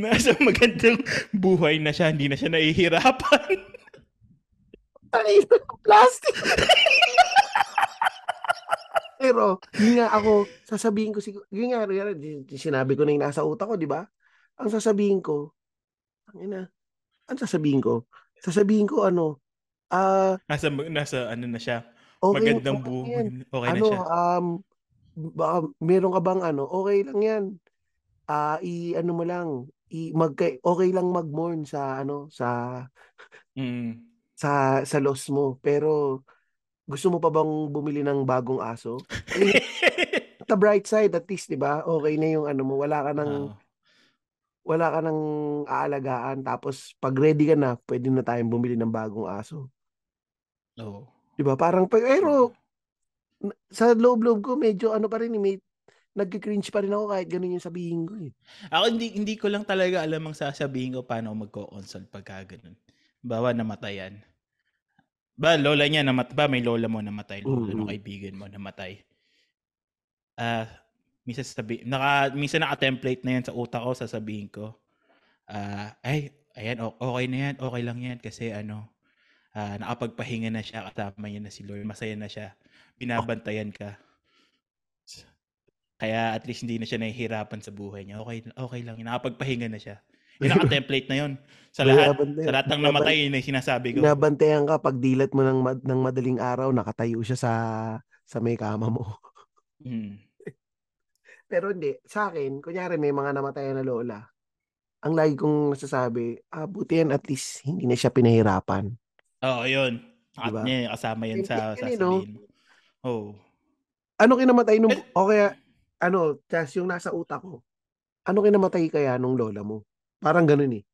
nasa magandang buhay na siya, hindi na siya nahihirapan. *laughs* Ay, plastic. *laughs* Pero, yun nga ako, sasabihin ko siguro, yun nga, yun, sinabi ko na yung nasa utak ko, di ba? Ang sasabihin ko, ang ina, ang sasabihin ko, sasabihin ko ano, ah, nasa, nasa ano na siya, okay, magandang okay buhay, okay na ano, siya. um, baka meron ka bang ano, okay lang yan. Ah, i ano mo lang, i mag okay lang mag-mourn sa ano, sa Mm. Sa sa loss mo, pero gusto mo pa bang bumili ng bagong aso? *laughs* The bright side at least, 'di ba? Okay na yung ano mo, wala ka nang Oo. wala ka nang aalagaan tapos pag ready ka na, pwede na tayong bumili ng bagong aso. Oo. 'Di ba? Parang pa- pero sa loob-loob ko medyo ano pa rin, eh, may nagki-cringe pa rin ako kahit ganun yung sabihin ko eh. Ako hindi hindi ko lang talaga alam ang sasabihin ko paano magko-consult pagka ganun. Bawa namatayan. Ba, lola niya namatay. Ba, may lola mo namatay. Lola Mm. ng kaibigan mo namatay. Ah, minsan sabi, naka, minsan naka-template na yan sa utak ko, sasabihin ko. Ah, ay, ayan, okay na yan, okay lang yan kasi ano, ah, nakapagpahinga na siya, kasama niya na si Lord, masaya na siya, binabantayan ka. Kaya at least hindi na siya nahihirapan sa buhay niya. Okay, okay lang, nakapagpahinga na siya. Yung naka-template na yun. Sa lahat, sa lahat ng namatay, yun yung sinasabi ko. Binabantayan ka pag dilat mo ng, mad- ng madaling araw, nakatayo siya sa sa may kama mo. Mm. *laughs* Pero hindi, sa akin, kunyari may mga namatayan na lola, ang lagi kong nasasabi, ah, buti yan at least hindi na siya pinahirapan. Oo, yun. At Diba? niya, kasama yan sa yun, eh, no? Oh. Ano kinamatay nung, o kaya, ano, just yung nasa utak ko, ano kinamatay kaya nung lola mo? Parang ganun eh.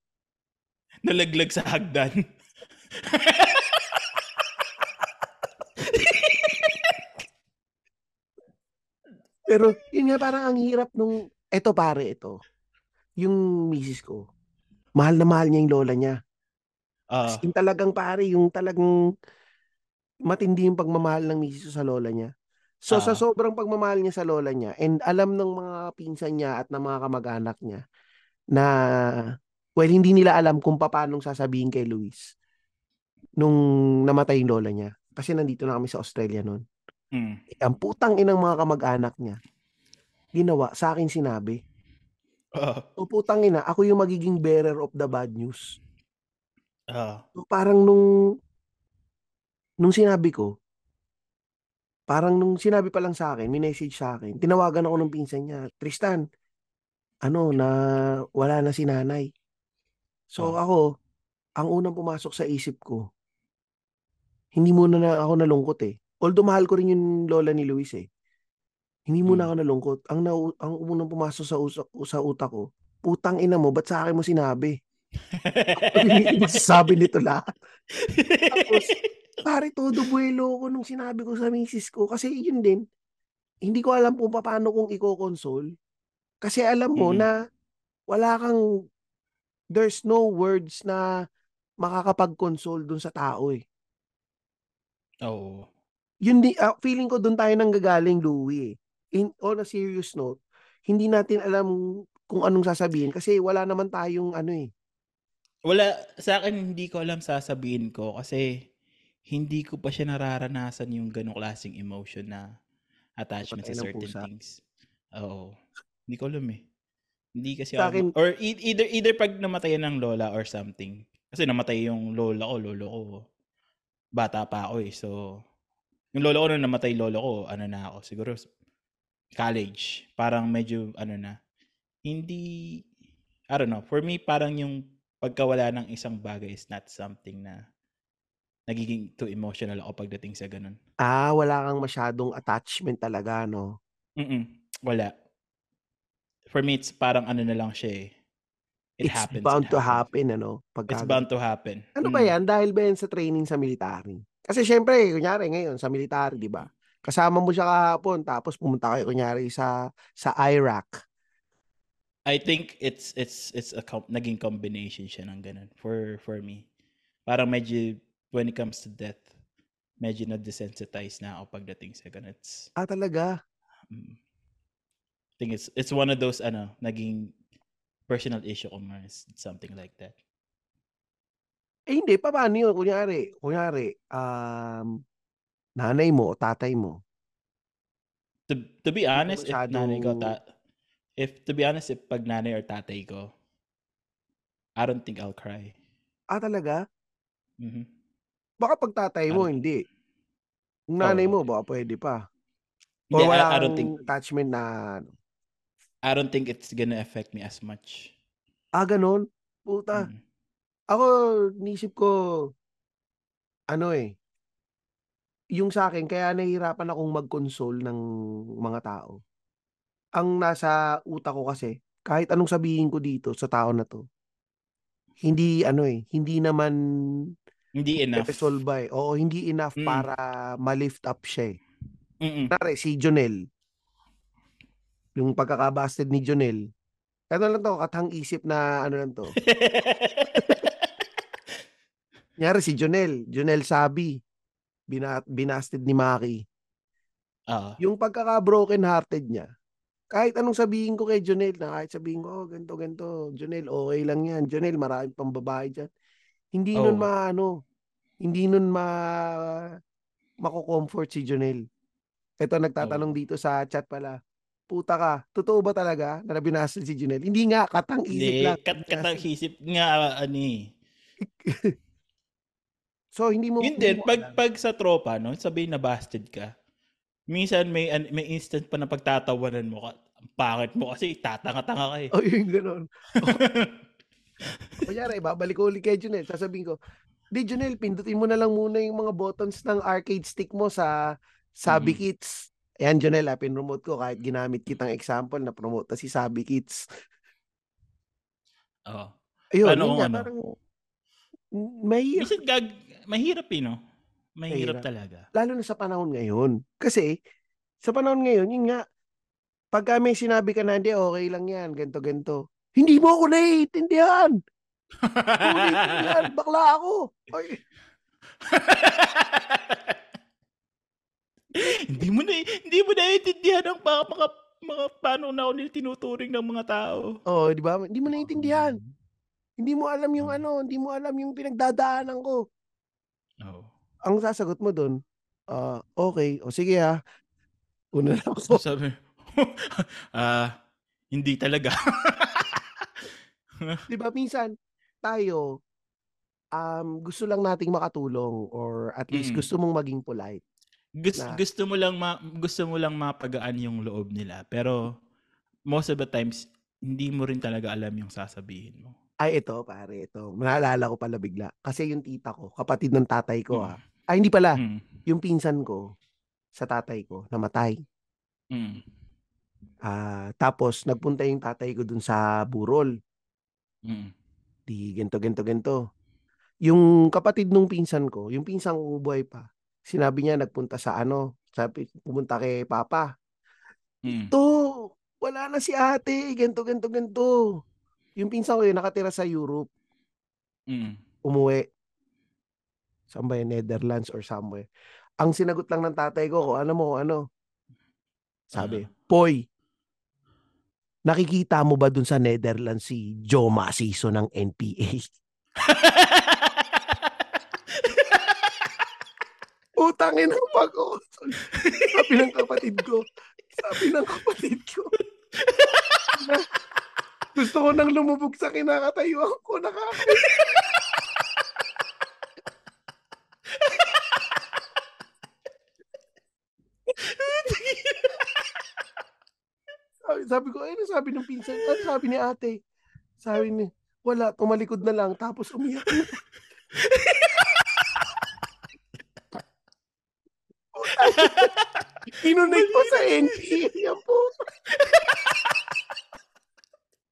Nalaglag sa hagdan. Pero, yun nga, parang ang hirap nung, eto pare, ito, yung misis ko, mahal na mahal niya yung lola niya. Ah, As in talagang pare, yung talagang matindi yung pagmamahal ng misis sa lola niya. So sa Ah. sobrang pagmamahal niya sa lola niya and alam ng mga pinsan niya at ng mga kamag-anak niya na well hindi nila alam kung paano sasabihin kay Luis nung namatay yung lola niya kasi nandito na kami sa Australia noon. mm. Ang putang inang mga kamag-anak niya ginawa sa akin sinabi. O putang ina, ako yung magiging bearer of the bad news. So, parang nung nung sinabi ko, parang nung sinabi pa lang sa akin, may message sa akin, tinawagan ako ng pinsan niya, Tristan, ano, na wala na si nanay. So Oh. ako, ang unang pumasok sa isip ko, hindi muna na ako nalungkot eh. Although mahal ko rin yung lola ni Luis eh. Hindi muna Hmm. ako nalungkot. Ang, na, ang unang pumasok sa, sa utak ko, putang ina mo, ba't sa akin mo sinabi? *laughs* *laughs* Hindi magsasabi nito lahat. Tapos, pare, todo buwelo ko nung sinabi ko sa misis ko. Kasi yun din, hindi ko alam kung paano kung i-console. Kasi alam mo Mm. na wala kang, there's no words na makakapag-console dun sa tao eh. Oo. Yun di, ah, feeling ko dun tayo nang gagaling, Louie. eh. In, on a serious note, hindi natin alam kung anong sasabihin kasi wala naman tayong ano eh. Wala, sa akin hindi ko alam sasabihin ko kasi hindi ko pa siya nararanasan yung ganong klaseng emotion na attachment Patay sa certain pusa. things. Oo. Hindi ko alam eh. Hindi kasi Sa ako, akin- or e- either either pag namatayan ng lola or something. Kasi namatay yung lola ko, lolo ko. Bata pa ako eh. So, yung lolo ko nung namatay lolo ko, ano na ako, siguro college. Parang medyo, ano na, hindi, I don't know, for me, parang yung pagkawala ng isang bagay is not something na nagiging too emotional ako pagdating sa ganun. Ah, wala kang masyadong attachment talaga, no? Mm-mm, wala. For me, it's parang ano na lang siya eh. It It's happens. bound it to happen, ano? Pagka It's bound to happen. Ano ba Mm. yan? Dahil ba yan sa training sa military? Kasi syempre, kunyari ngayon, sa military, di ba? Kasama mo siya kahapon, tapos pumunta kayo, kunyari, sa, sa Iraq. I think it's it's it's a com- naging combination siya ng ganun for for me. Parang medyo when it comes to death, medyo na desensitize na ako pagdating sa ganun. It's, Ah, talaga? mm, I think it's it's one of those ano, naging personal issue ko it's something like that. Eh, hindi. Pa, paano yun? Kunyari, kunyari, um, nanay mo o tatay mo. To, to be honest, if masyadong- nanay ko, ta- if to be honest, if pag nanay or tatay ko, I don't think I'll cry. Ah, talaga? Mhm. Baka pag tatay mo, Ano? hindi. Kung nanay Oo. mo, baka pwede pa. O Hindi, I, wala I don't kang think attachment na, ano. I don't think it's gonna affect me as much. ah, ganun? Puta. Mm. Ako, nisip ko, ano eh, yung sa akin, kaya nahihirapan akong mag-console ng mga tao. Ang nasa utak ko kasi, kahit anong sabihin ko dito sa tao na to, hindi ano eh, hindi naman Hindi enough. resolve eh. Oo, hindi enough Mm. para ma-lift up siya eh. Mm-mm. Kunwari, si Jonel, yung pagkakabasted ni Jonel, ano lang to, katang isip na ano lang to. *laughs* Kunyari si Jonel, Jonel Sabi, bina, binasted ni Maki. Oo. Yung pagkaka-broken hearted niya, kahit anong sabihin ko kay Jonel, na kahit sabihin ko, oh, ganito, ganito, Jonel, okay lang yan. Jonel, maraming pang babae dyan. Hindi nun Oo. maano, hindi nun ma, mako-comfort si Jonel. Ito, nagtatanong Oo. dito sa chat pala, puta ka, totoo ba talaga na binasted si Jonel? Hindi nga, katang isip Hindi, lang. kat katang isip nga ano eh. *laughs* So, hindi mo, hindi mo pag, alam. pag sa tropa, no, sabihin na busted ka, minsan may may instant pa na pagtatawanan mo ka, ang pangit mo kasi tatanga-tanga ka eh. Oh, yung ganun. *laughs* Kunyari, babalik ko ulit kay Junel. Sasabihin ko, di Junel, pindutin mo na lang muna yung mga buttons ng arcade stick mo sa Sabi Mhm. Kids. Ayan, Junel, ha, pinromote ko kahit ginamit kitang example na promote na si Sabi Kids. Oo. Ayun, Paano yun kung nga, ano? parang Minsan gag, mahirap eh, no? Mahirap Mahirap. talaga. lalo na sa panahon ngayon. Kasi, sa panahon ngayon, yun nga, pagka may sinabi ka na, hindi, okay lang yan, ganto ganto Hindi mo ako naiintindihan. Hindi mo naiintindihan. Bakla ako. Ay, *laughs* hindi mo na hindi mo naiintindihan ang mga, mga, mga paano na ako tinuturing ng mga tao. oh, di ba? Hindi mo naiintindihan. Hindi mo alam yung Mm. ano, hindi mo alam yung pinagdadaanan ko. Oo. Ang sasagot mo doon, ah, okay, o sige ha. Una na ako. *laughs* Sabi, *laughs* ah, hindi talaga. *laughs* Di ba, minsan, tayo, um, gusto lang nating makatulong or at least Mm. gusto mong maging polite. Gusto, Na- gusto mo lang ma, gusto mo lang mapagaan yung loob nila pero most of the times hindi mo rin talaga alam yung sasabihin mo. Ay, ito, pare, ito. Naalala ko pala bigla. Kasi yung tita ko, kapatid ng tatay ko, Mm. ah. Ay, hindi pala. Mm. Yung pinsan ko, sa tatay ko, namatay. Mm. Ah, tapos, nagpunta yung tatay ko dun sa burol. Mm. di ganito, ganito, ganito. Yung kapatid nung pinsan ko, yung pinsan kong buhay pa, sinabi niya nagpunta sa ano, sabi, pumunta kay Papa. Mm. To, wala na si ate, ganito, ganito, ganito. Yung pinsan ko yun, nakatira sa Europe, Mm. umuwi. Yun? Netherlands or somewhere. Ang sinagot lang ng tatay ko, kung ano mo, ano. Sabi, Ah. Poy, nakikita mo ba dun sa Netherlands si Joe Masiso ng NPA? *laughs* Utangin ang pag Sabi ng kapatid ko. Sabi ng kapatid ko. Gusto ko nang lumubog sa kinakatayuan ko. Nakaka... sabi, sabi ko, ano sabi ng pinsan? Ano sabi ni ate? Sabi ni, wala, tumalikod na lang. Tapos umiyak. *laughs* Inunay ko sa NPA. *laughs* Po.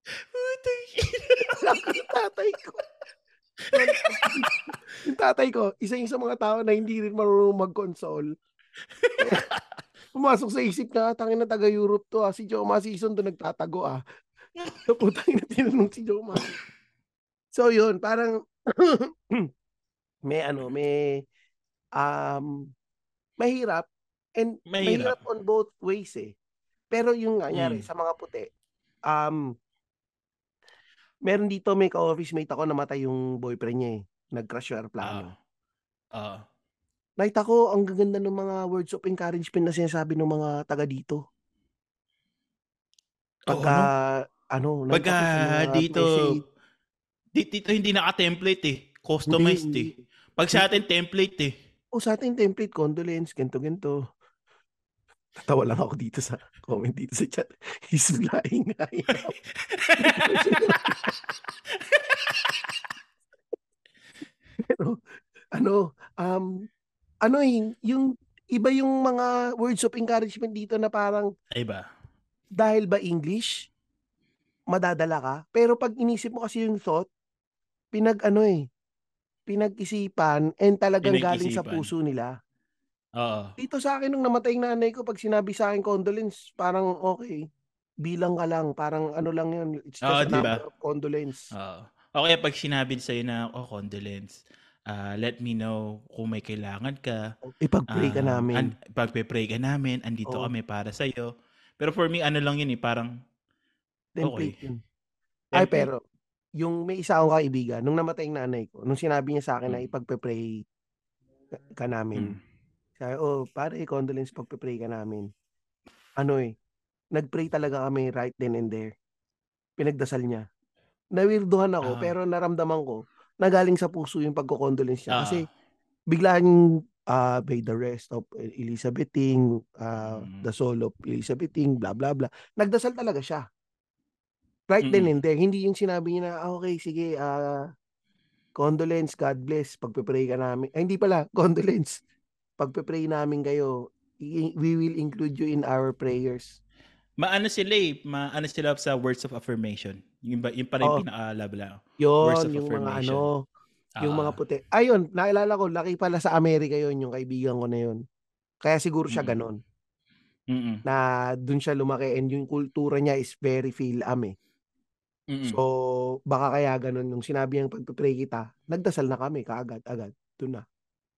Putang Alam ko yung tatay ko. yung tatay ko, isa yung sa mga tao na hindi rin marunong mag-console. *laughs* Pumasok sa isip na, tangin na taga-Europe to ah. Si Joe Masison to nagtatago ah. So, putang na tinanong si Joe Mas. So, yun, parang *clears throat* may ano, may um, mahirap and mahirap, Mahirap. on both ways eh. Pero yung nangyari Mm. sa mga puti, um, meron dito may ka-office mate ako namatay yung boyfriend niya eh. Nag-crash yung aeroplano. Ah. Nakita ko ang gaganda ng mga words of encouragement na sinasabi ng mga taga dito. Pagka, ano, nakita Pagka dito, message. di- dito hindi naka-template eh. Customized Hindi, eh. Pag sa atin, template eh. O sa ating template, condolence, ganito, ganito. Tatawa lang ako dito sa comment dito sa chat. *laughs* He's flying *laughs* high now. *laughs* Pero, ano, um, ano eh, yung iba yung mga words of encouragement dito na parang Ay ba? dahil ba English, madadala ka. Pero pag inisip mo kasi yung thought, pinag ano eh, pinag-isipan and talagang galing sa puso nila. Oo. Dito sa akin nung namatay yung nanay ko, pag sinabi sa akin condolence, parang okay. Bilang ka lang, parang ano lang yun. It's just Oo, a diba? number of condolence. Oo. O kaya pag sinabi sa'yo na, oh, condolence, ah, let me know kung may kailangan ka. Ipag-pray ka Um, namin. An- pagpe-pray ka namin, andito Oo. kami para sa'yo. Pero for me, ano lang yun eh, parang, Template okay. yun. Ay, pero, yung may isa akong kaibigan, nung namatay yung nanay ko, nung sinabi niya sa akin na Mm. ipagpe-pray ka, ka namin, Mm. sabi, oh, pare, condolence, pagpe-pray ka namin. Ano eh, nag-pray talaga kami right then and there. Pinagdasal niya. Nawirduhan ako, Ah. pero naramdaman ko, nagaling sa puso yung pagko-condolence niya. Ah. Kasi, biglang, ah, by the rest of Elizabeth Ting, ah, Mm. the soul of Elizabeth Ting, blah, blah, blah. Nagdasal talaga siya. Right then Mm-mm. and there. Hindi yung sinabi niya na, ah, okay, sige, ah, condolence, God bless, pagpe-pray ka namin. Ay, hindi pala, *laughs* condolence. Pagpe-pray namin kayo, we will include you in our prayers. Maano sila eh, maano sila sa words of affirmation. Yung, ba, yung pa rin Oo. pinaka-love lang. Yun, Words of yung mga affirmation. ano, yung mga Ah. puti. Ayun, naalala ko, laki pala sa Amerika yun, yung kaibigan ko na yun. Kaya siguro siya Mm-mm. ganon. Mm-mm. Na dun siya lumaki and yung kultura niya is very feel-am eh. Mm-mm. So, baka kaya ganon. Nung sinabi niyang pagpe-pray kita, nagdasal na kami kaagad-agad. Doon na.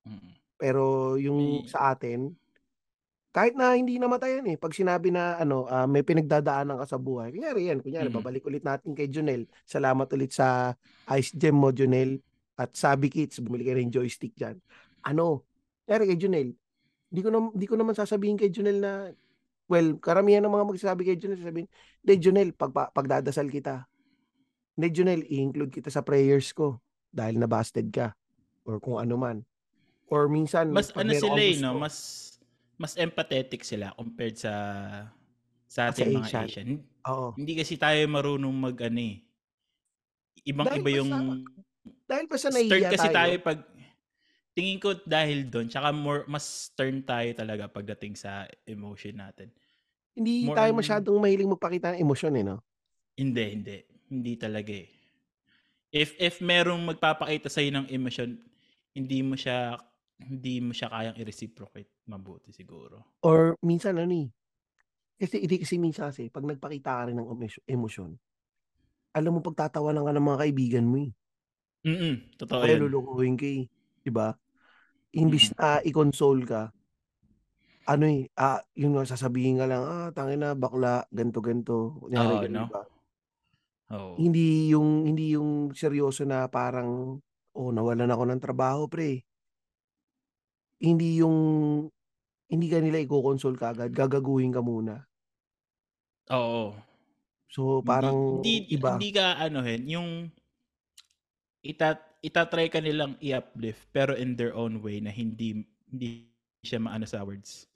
Mm-mm. Pero yung May- sa atin, kahit na hindi namatayan eh, pag sinabi na ano, ah, may pinagdadaanan ka sa buhay, kunyari yan, kunyari, Mm. babalik ulit natin kay Junel. Salamat ulit sa Ice Gem mo, Junel. At Sabi Kids, bumili ka rin joystick dyan. Ano, kunyari kay Junel, di ko, na, di ko naman sasabihin kay Junel na, well, karamihan ng mga magsasabi kay Junel, sasabihin, hindi Junel, pag, pagdadasal kita, hindi Junel, i-include kita sa prayers ko dahil nabasted ka or kung ano man. Or minsan, mas ano sila eh, no? Mas mas empathetic sila compared sa sa Sa ating mga Asian. Asian. Oo. Hindi kasi tayo marunong mag ano eh. Ibang Dahil iba ba yung sa- Dahil ba sa nahiya kasi tayo, tayo pag tingin ko dahil doon tsaka more mas stern tayo talaga pagdating sa emotion natin. hindi more tayo on- masyadong mahiling magpakita ng emosyon eh, no? Hindi, hindi. Hindi talaga eh. If if merong magpapakita sa ng emosyon, hindi mo siya hindi mo siya kayang i-reciprocate mabuti siguro. Or minsan ano eh, kasi hindi kasi minsan kasi pag nagpakita ka rin ng emosyon, alam mo pagtatawanan ka ng mga kaibigan mo eh. Mm, totoo Kaya yun. lulukuhin ka eh. 'Di ba? Imbis Mm. na i-console ka, ano eh, ah, yun nga sasabihin ka lang, ah, tangina bakla, ganto ganto. Kunyari ganun, no? 'di ba? Oo. Hindi yung hindi yung seryoso na parang, oh, nawalan ako ng trabaho pre. Hindi yung hindi ka nila iko-console kaagad, gagaguhin ka muna. Oo. So, Hindi parang hindi iba. hindi ka anuhin yung ita ita-try ka nilang i-uplift pero in their own way na hindi hindi siya maano sa words.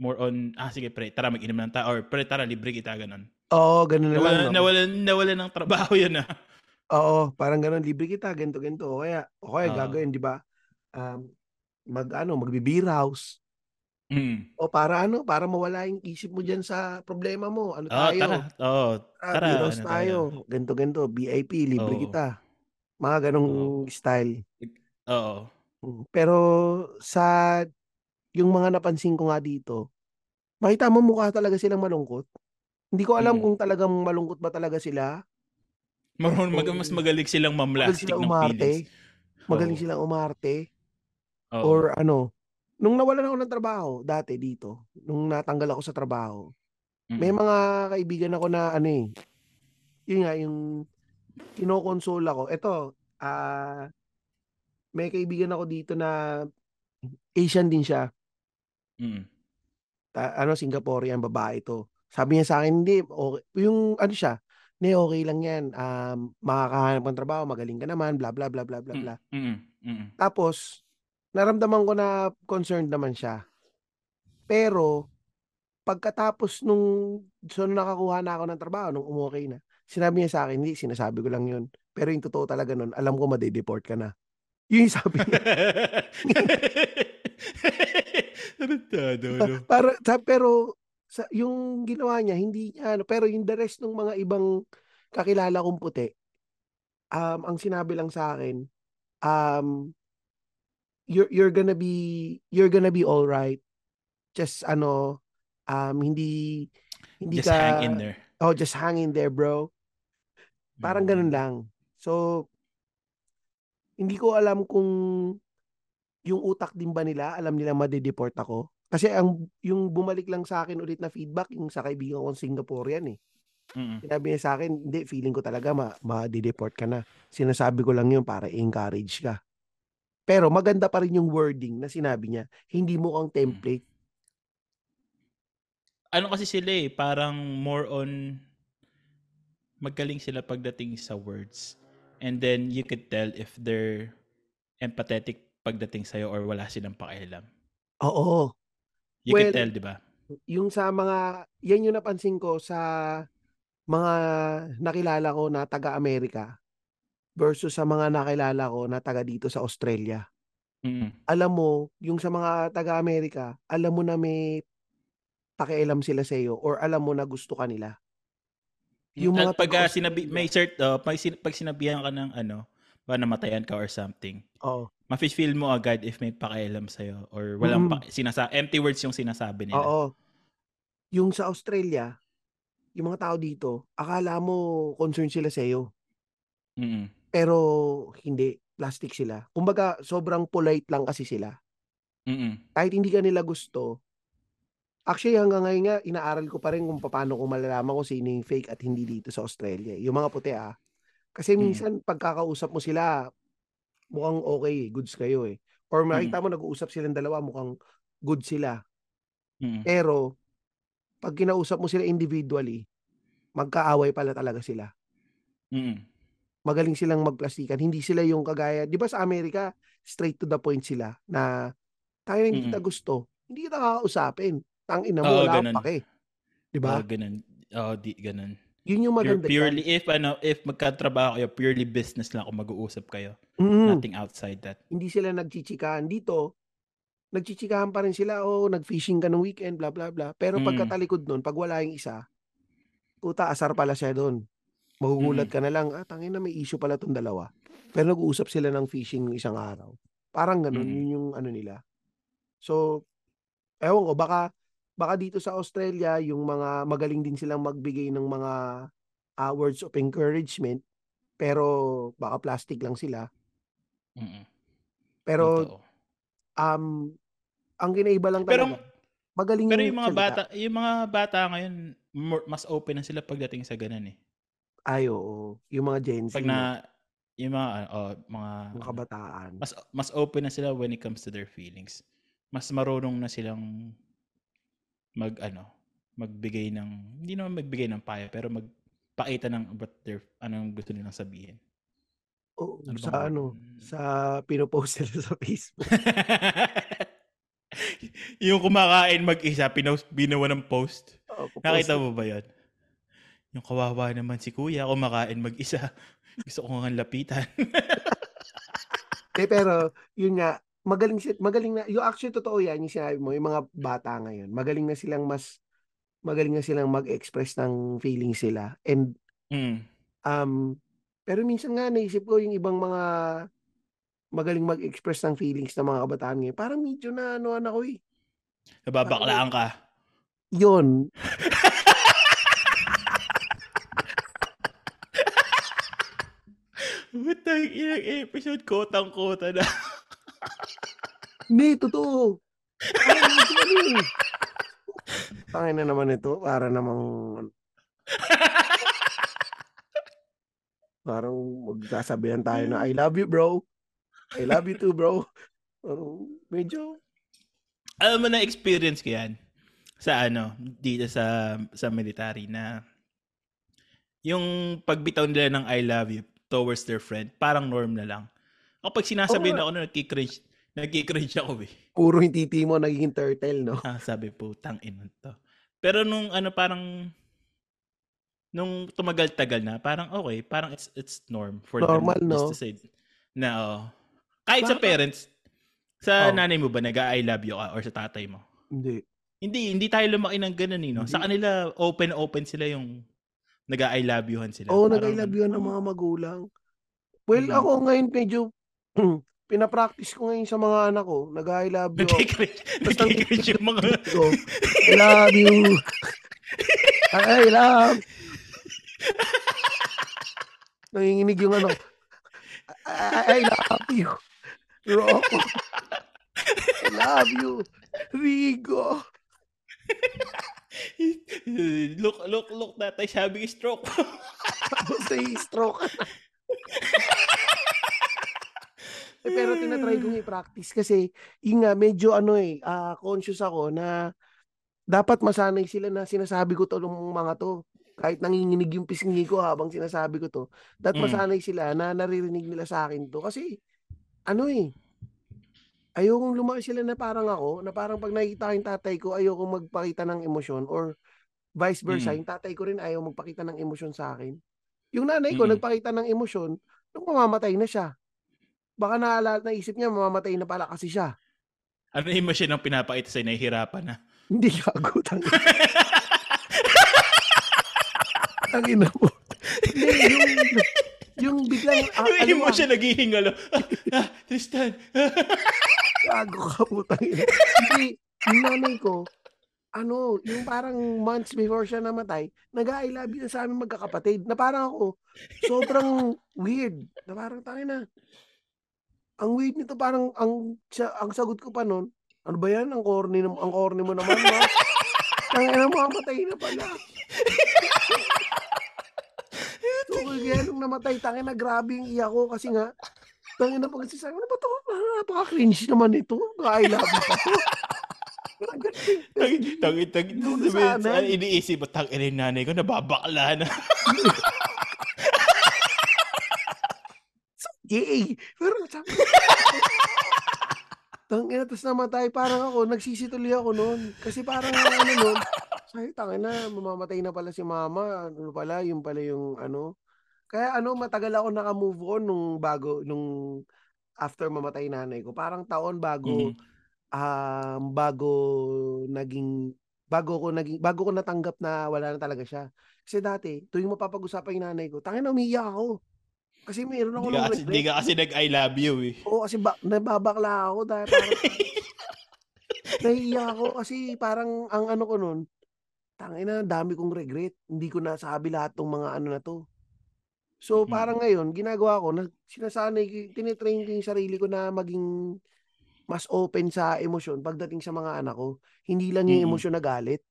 More on, ah sige pre, tara mag-inom lang tayo or pre tara libre kita ganun. Oo, ganun na lang. Nawalan, No? nawalan, nawalan ng trabaho yun ah. Oo, parang ganun, libre kita, ganto ganto. O kaya, o kaya Oo. gagawin, 'di ba? Um, mag ano, magbe-beer house. Mm. O para ano, para mawala yung isip mo diyan sa problema mo. Ano Oo, tayo? tara. Oo, Ah, tara. beer house Ano tayo. Ganto ganto, VIP, libre Oo. kita. Mga ganong Oo. style. Oo. Mm, Pero sa yung mga napansin ko nga dito, makita mo mukha talaga silang malungkot. Hindi ko alam Mm. kung talagang malungkot ba talaga sila. Marunong mag mas magaling silang mamlastik silang ng umarte. feelings. Magaling Oo. silang umarte. Oo. Or ano, nung nawalan ako ng trabaho dati dito, nung natanggal ako sa trabaho, may Mm. mga kaibigan ako na ano eh, yun nga, yung kinokonsole ako. Ito, ah, may kaibigan ako dito na Asian din siya. Mm. Ta- ano, Singaporean babae to. Sabi niya sa akin, hindi, okay. yung ano siya, hindi, okay lang yan. Um, makakahanap ng trabaho, magaling ka naman, bla bla bla bla bla bla. Mm. Mm. Tapos, naramdaman ko na concerned naman siya. Pero, pagkatapos nung, so nung nakakuha na ako ng trabaho, nung umukay na, sinabi niya sa akin, hindi, sinasabi ko lang yun. Pero yung totoo talaga nun, alam ko madedeport ka na. Yun yung sabi niya. *laughs* Tarantado, no? *laughs* Para, sa, pero, sa, yung ginawa niya, hindi niya, ano, pero yung the rest ng mga ibang kakilala kong puti, um, ang sinabi lang sa akin, um, you're, you're gonna be, you're gonna be all right. Just, ano, um, hindi, hindi Just ka, hang in there. oh, just hang in there, bro. Parang ganun Mm. lang. So, hindi ko alam kung yung utak din ba nila, alam nila madedeport ako. Kasi ang yung bumalik lang sa akin ulit na feedback, yung sa kaibigan kong Singaporean eh. Mm. Sinabi niya sa akin, hindi, feeling ko talaga ma ma-deport ka na. Sinasabi ko lang yun para i-encourage ka. Pero maganda pa rin yung wording na sinabi niya. Hindi mo kang template. Ano kasi sila eh, parang more on magaling sila pagdating sa words. And then you could tell if they're empathetic pagdating sa'yo or wala silang pakialam. Oo. You Well, could tell, di ba? Yung sa mga, yan yung napansin ko sa mga nakilala ko na taga-Amerika versus sa mga nakilala ko na taga dito sa Australia. Mm. Alam mo, yung sa mga taga-Amerika, alam mo na may pakialam sila sa iyo or alam mo na gusto ka nila. Yung mga At pag ah, taga-Australia- sinabi, may cert, oh, pag, sin- pag sinabihan ka ng ano, ba namatayan ka or something, Oo. mafe-feel mo agad if may pakialam sa'yo or walang Mm. pa, sinasa empty words yung sinasabi nila. Oo. Yung sa Australia, yung mga tao dito, akala mo concerned sila sa iyo, Mm. pero hindi, plastic sila. Kumbaga, sobrang polite lang kasi sila. Mm. Kahit hindi ka nila gusto, actually hanggang ngayon nga, inaaral ko pa rin kung paano ko malalaman kung sino yung fake at hindi dito sa Australia. Yung mga puti ah. Kasi Mm. minsan, pagkakausap mo sila, mukhang okay, goods kayo eh. Or makita mo, nag-uusap silang dalawa, mukhang good sila. Mm. Pero, pag kinausap mo sila individually, magkaaway pala talaga sila. Mm. Magaling silang magplastikan. Hindi sila yung kagaya, di ba sa Amerika, straight to the point sila na tayo hindi kita gusto. Hindi kita kakausapin. Tang ina mo, Oo, wala ganun. pake. Di ba? Oh, ganun. Oh, di, ganun. Yun yung Pure, maganda purely, dyan. if ano, if magkatrabaho kayo, purely business lang kung mag-uusap kayo. Mm, Nothing outside that. hindi sila nagchichikahan dito. Nagchichikahan pa rin sila, oh, nag-fishing ka ng weekend, bla bla bla. Pero Mm. pagkatalikod nun, pag wala yung isa, puta, asar pala siya doon. Magugulat Mm. ka na lang, ah, tangina may issue pala 'tong dalawa. Pero nag-uusap sila ng fishing isang araw. Parang gano'n, Mm. yun yung ano nila. So, ewan ko baka baka dito sa Australia yung mga magaling din silang magbigay ng mga, ah, words of encouragement, pero baka plastic lang sila. Mm. Pero, Totoo. um, ang kinaiba lang Pero talaga, magaling pero yung mga salita. bata yung mga bata ngayon more mas open na sila pagdating sa gano'n, eh. Ay, oo. Yung mga Gen Z, 'Pag na yung mga oh, mga Mga kabataan. mas mas open na sila when it comes to their feelings. Mas marunong na silang mag-ano, magbigay ng hindi naman magbigay ng payo, pero magpakita ng what their anong gusto nilang sabihin. Oo, Ano sa ano, sa pino-post nila sa Facebook. *laughs* yung kumakain mag-isa, pinost ginawa ng post. Oo, Nakita mo ba 'yon? Yung kawawa naman si kuya kumakain mag-isa. *laughs* Gusto ko ngang lapitan. Eh, pero yun nga, magaling si magaling na yung actually totoo yan yung sinabi mo, yung mga bata ngayon, magaling na silang mas magaling na silang mag-express ng feelings sila and, Mm. um, pero minsan nga naisip ko yung ibang mga magaling mag-express ng feelings ng mga kabataan ngayon, parang medyo na anuhan ako, eh. Parang Nababaklaan ka. Yun. *laughs* Putang inang episode, kotang-kota na. Hindi, totoo. *laughs* Ano, eh. Tangina naman ito, para namang Parang magsasabihan tayo na, "I love you, bro. I love you too, bro." Parang medyo Alam mo na-experience ko 'yan sa ano, dito sa sa military na yung pagbitaw nila ng I love you towards their friend, parang norm na lang. Kapag Oo sinasabihan nga. ako nun nagki-cringe nagki-cringe ako, eh. Puro titi mo nagiging turtle, 'no? Ah, sabi, "Putang ina 'to." Pero nung ano, parang nung tumagal-tagal na, parang okey, parang it's it's norm for Normal, them just no? to say na oo. Kahit sa Baka parents, sa Oh. nanay mo ba nag-a-I love you ka or sa tatay mo? Hindi. Hindi, hindi tayo lumaki ng gano'n, eh, 'no? Sa Hindi. kanila open-open sila yung nag-a-I love you-han sila. Oo, nag-I Parang love ang oh. mga magulang. Well, Mm. ako ngayon medyo *clears throat* pina-practice ko ngayon sa mga anak ko, nag-a-I love you nagki-cringe *laughs* yung mga *laughs* ko, "I love you. I love" Nanginginig yung ano, "I I love you, Rocco. I love you, Rigo." *laughs* Look, look, look, tatay a stroke. Tapos na. Eh, pero tina-try kong i-practice kasi yun nga medyo ano, eh, ah, conscious ako na dapat masanay sila na sinasabi ko 'to nung mga 'to. Kahit nanginginig yung pisngi ko habang sinasabi ko 'to, dapat Mm. masanay sila na naririnig nila sa'kin 'to. Kasi ano, eh, ayokong lumaki sila na parang ako, na parang 'pag nakikita ko yung tatay ko ayokong magpakita ng emosyon or vice versa, Mm. yung tatay ko rin ayaw magpakita ng emosyon sa'kin. Yung nanay ko Mm. nagpakita ng emosyon nung mamamatay na siya. Baka naala naisip niya mamamatay na pala kasi siya. Ano yung emosyon ang pinapakita sa'yo, nahihirapan na? *laughs* Hindi, gago, tangina. *laughs* Tangina mo. Hindi, yung yung biglang, ah, Yung ano ba, emosyon naghihingalo. Ah, ah, Tristan. *laughs* gago ka po, tangina. Hindi, yung nanay ko, ano, yung parang months before siya namatay, nag-I love you na sa amin magkakapatid, na parang ako, sobrang weird, na parang tangina. Ang weird nito parang ang sa ang sagot ko pa nun, "Ano ba 'yan, ang corny nam ang corny mo naman, ma." Tangina, mamamatay na pala. So, kaya nung namatay, tangina grabe yung iyak ko kasi nga, tangina pag sinasabi, "Ano ba 'to, napaka-cringe naman nito, I love you pa 'to." Parang ganun, eh. Tagi, tagi, tagi. Yung Sabihin, nasanay. ano, iniisip mo, tang ina yung nanay ko, nababakla na. *laughs* Yay! Pero sabi tangina, tapos namatay, parang ako, nagsisituloy ako noon. Kasi parang ano noon, sabi, tangina, mamamatay na pala si mama. Ano pala, yung pala yung ano. Kaya ano, matagal ako naka-move on nung bago, nung after mamatay nanay ko. Parang taon bago, Mhm. um, bago naging, bago ko naging bago ko natanggap na wala na talaga siya. Kasi dati, tuwing mapapag-usapan yung nanay ko, tangin na umiiyak ako. Kasi mayroon ako ng regret. hindi ka kasi nag-I love you eh. Oo, kasi ba, nababakla ako dahil parang *laughs* nahihiya ako kasi parang ang ano ko nun, tangin na, dami kong regret. Hindi ko nasabi lahat ng mga ano na to. So, parang ngayon, ginagawa ko, na, sinasanay, tinitrain ko yung sarili ko na maging mas open sa emosyon pagdating sa mga anak ko. Hindi lang yung Mm-mm. emosyon na galit.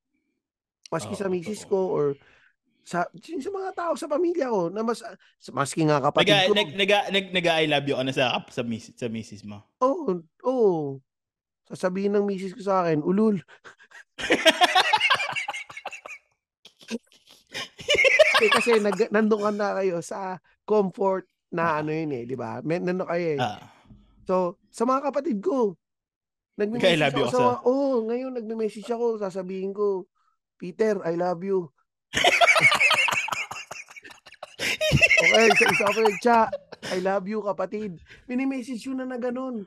Maski Oo, sa misis ko or sa, sa mga tao sa pamilya ko na mas maski nga kapatid Nag, ko. nag, nag, nag, nag, I love you ka na sa, sa, miss, sa misis mo. Oo, oo. Sasabihin ng misis ko sa akin, ulul. *laughs* Eh, kasi nag, nandun ka na kayo sa comfort na ano yun eh, di ba? May, nandun kayo eh. Ah, So, sa mga kapatid ko, nagme-message ako sa, sa- oh, ngayon nagme-message ako, sasabihin ko, Peter, I love you. Okay, sa isa ko yung cha, I love you, kapatid. Mini-message yun na na ganun.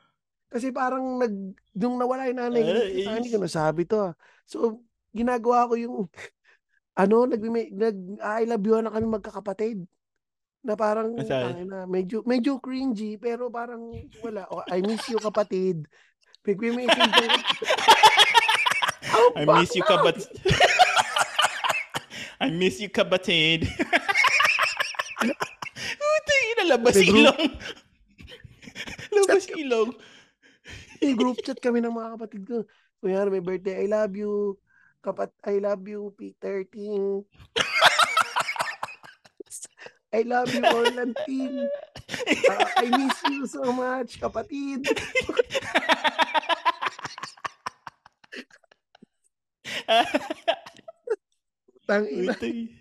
Kasi parang nag, nung nawala yung nanay ko, Ay. "Ah, hindi ko nasabi to ah. So, ginagawa ko yung, ano, nag, nag I love you na kami magkakapatid. Na parang, na, medyo, medyo cringy, pero parang wala. O, I miss you, kapatid. Nagme-message ako. Ang I miss you, kabat. *laughs* I miss you, kabatid. *laughs* Puti, nalabas May group- ilong. *laughs* Labas ilong. May group chat kami ng mga kapatid ko. Kuya, may birthday, I love you. Kapat, I love you, Peter Ting. *laughs* I love you, Orlan Team. Ah, I miss you so much, kapatid. *laughs* Tangina. Puti.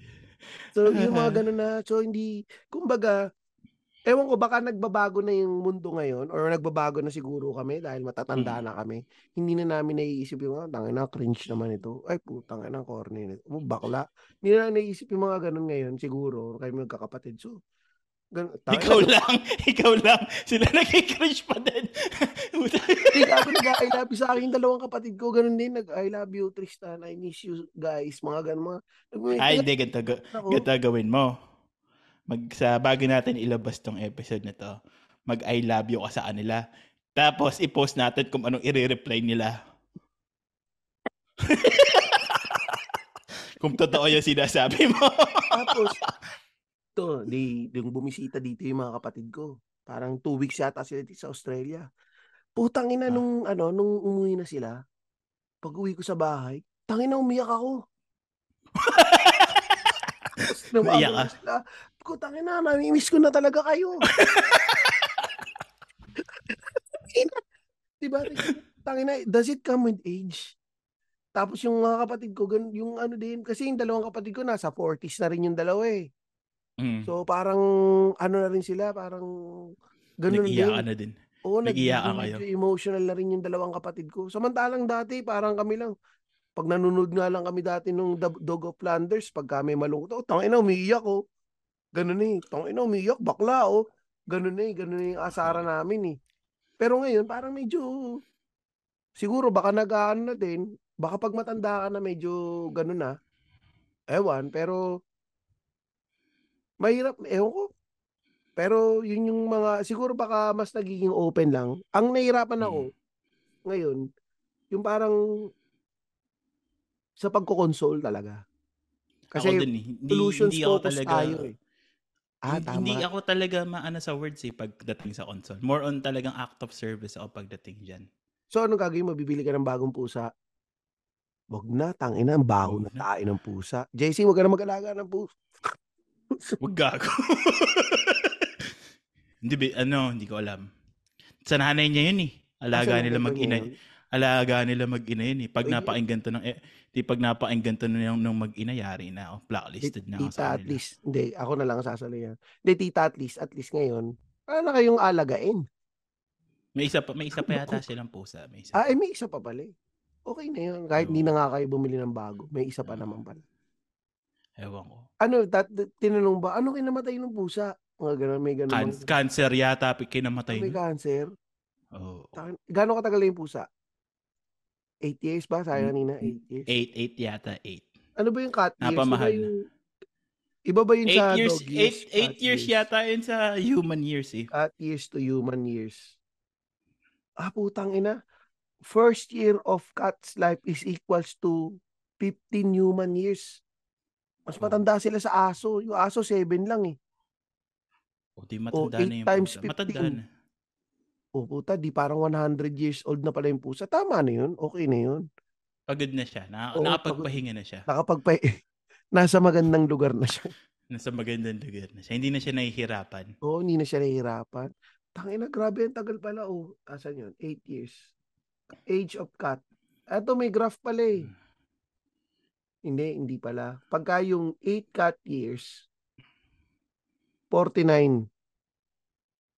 So, yung mga ganun na, so hindi, kumbaga, ewan ko, baka nagbabago na yung mundo ngayon or nagbabago na siguro kami dahil matatanda Mm. na kami. Hindi na namin naiisip yung, ah, tangin na, cringe naman ito. Ay, putang ina, corny nito. Oh, bakla. Hindi na naiisip yung mga ganun ngayon, siguro, kayo magkakapatid. So, ganun, Ikaw na, lang, *laughs* ikaw lang. Sila nag-cringe pa din. *laughs* hindi ako nag-I love you sa akin, dalawang kapatid ko, ganun din, nag-I love you, Tristan, I miss you, guys, mga ganun, mga, Ay, hindi, ganito, ganito gawin mo. Mag, sa bago natin ilabas tong episode na to, mag I love you ka sa kanila. Tapos, i-post natin kung anong i-reply nila. *laughs* kung totoo yung sinasabi mo. *laughs* Tapos, to, di, yung bumisita dito yung mga kapatid ko. Parang two weeks yata sila dito sa Australia. Putang ina Ah. nung, ano, nung umuwi na sila, pag uwi ko sa bahay, tangin na umiyak ako. *laughs* *laughs* Tapos Naiyak ka? sila. Ko, tangin na, namimiss ko na talaga kayo. *laughs* Ina, diba? Tangin na, does it come with age? Tapos yung mga kapatid ko, yung ano din, kasi yung dalawang kapatid ko nasa 40s na rin yung dalawa eh. Mm. So parang ano na rin sila, parang ganun din. na din. Oo, nag-iyakan kayo. emotional na rin yung dalawang kapatid ko. Samantalang dati, parang kami lang, pag nanonood nga lang kami dati nung The Dog of Flanders, pag kami malungkot, oh, tangina, umiiyak oh. Ganun eh, tangina, umiiyak, bakla oh. Ganun eh, ganun eh yung asara namin eh. Pero ngayon, parang medyo, siguro baka nag-ano na din, baka pag matanda ka na medyo ganun na. Ewan, pero mahirap, ewan ko. Pero yun yung mga, siguro baka mas nagiging open lang. Ang nahirapan ako ngayon, yung parang sa pagko-console talaga. Kasi ako din eh. Hindi, solutions hindi ako talaga, tayo eh. Ah, hindi, tama. hindi ako talaga maano sa words eh pagdating sa console. More on talagang act of service ako pagdating dyan. So anong gagawin mo? Bibili ka ng bagong pusa? Wag na, tangina, ang baho na tayo ng pusa. JC, wag ka na mag-alaga ng pusa. Wag gago. *laughs* hindi, ano, hindi ko alam. Sa nanay niya yun eh. Alaga Kasi nila mag-ina. yun. Alaga nila mag-ina yun eh. Pag napakinggan to ng, eh, di pag napakinggan to ng, ng mag-ina, yari na ako. Blacklisted na ako Tita sa at least, hindi, ako na lang sasalihan. Hindi, tita at least, at least ngayon, wala na kayong alagain. May isa pa, may isa pa *laughs* yata silang pusa. May isa Ah, eh, may isa pa pala eh. Okay na yun. Kahit hindi na nga kayo bumili ng bago, may isa pa naman pala. Ewan ko. Ano, tat, tinanong ba, ano kinamatay ng pusa? Mga ganun, may ganun. Can- cancer yata, kinamatay may cancer. Oo. Takin- Gano'ng katagal na yung pusa? 8 years ba? Sabi kanina, 8 years. 8, 8 yata, 8. Ano ba yung cat years? Iba Napamahal. yung, iba ba yun 8 sa years, dog years? 8, 8 Cat years yata yun sa human years eh. Cat years to human years. Ah, putang ina. First year of cat's life is equals to 15 human years. Mas matanda sila sa aso. Yung aso, 7 lang eh. O di matanda eight na yung times pusa. Matanda 15. na. O puta, di parang 100 years old na pala yung pusa. Tama na yun. Okay na yun. Pagod na siya. Na, Oo, nakapagpahinga na siya. Nakapagpa... *laughs* Nasa magandang lugar na siya. *laughs* Nasa magandang lugar na siya. Hindi na siya nahihirapan. Oo, hindi na siya nahihirapan. Tangina, grabe ang tagal pala. Oh, asan yun? 8 years. Age of cat. Eto, may graph pala eh. Hindi, hindi pala. Pagka yung 8 cat years, 49.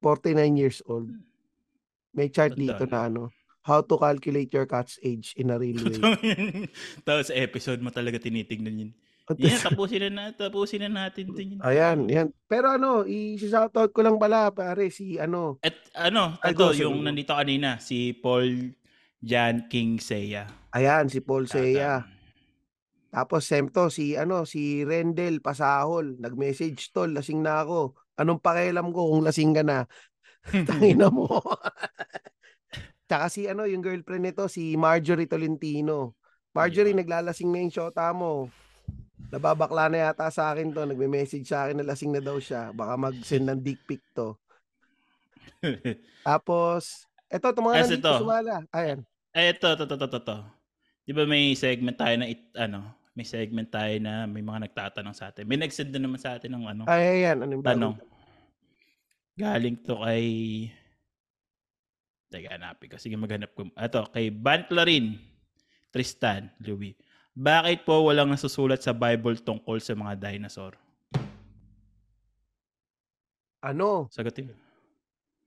49 years old. May chart Tanda dito na. ano, how to calculate your cat's age in a real way. *laughs* Tapos sa episode mo talaga tinitignan yun. Yan, tapusin na, tapusin na natin din. Ayan, yan. Pero ano, i-shoutout ko lang pala, pare, si ano, At ano, ito, yung nandito kanina, si Paul Jan King Seya. ayan, si Paul Seya. Tapos semto si ano si Rendel Pasahol nag-message tol lasing na ako. Anong pakialam ko kung lasing ka na? *laughs* Tangina mo. *laughs* Tsaka si ano yung girlfriend nito si Marjorie Tolentino. Marjorie naglalasing na yung shota mo. Nababakla na yata sa akin to. Nagme-message sa akin na lasing na daw siya. Baka mag-send ng dick pic to. *laughs* Tapos, eto, itong mga nandito ito. sumala. Ayan. Ay, ito, ito, ito, ito, ito. Di ba may segment tayo na, it, ano, may segment tayo na may mga nagtatanong sa atin. May nag-send na naman sa atin ng ano, Ay, ayan. Ano yung tanong. Galing to kay... Teka, hanapin ko. Sige, maghanap ko. Ito, kay Van Clarin, Tristan, Louis. Bakit po walang nasusulat sa Bible tungkol sa mga dinosaur? Ano? Sagutin.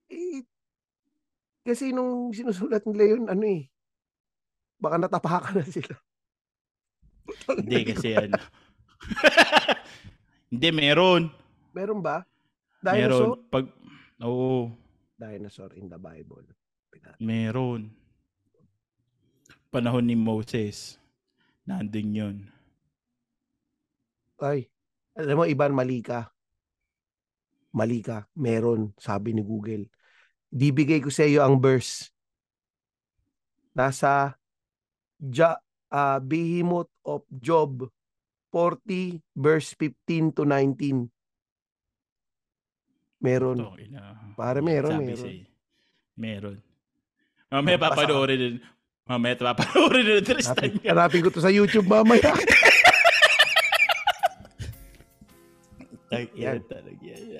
Eh, kasi nung sinusulat nila yun, ano eh, baka natapakan na sila. Hindi kasi ano. *laughs* Hindi, meron. Meron ba? Meron. Dinosaur? Pag, oo, Dinosaur in the Bible. meron. Panahon ni Moses. Nandun yun. Ay, alam mo, Iban, mali ka. Mali ka. Meron, sabi ni Google. Bibigay ko sa iyo ang verse. Nasa ja, ah, Behemoth of Job 40 verse 15 to 19. Meron. Ito, ina. Pare, meron, sabi meron. sa'yo. Meron. Mamaya Basa ka. papanoorin din. Mamaya papanoorin din. Tristan Hanapin, hanapin ko to sa YouTube mamaya. *laughs* Ay, Yan.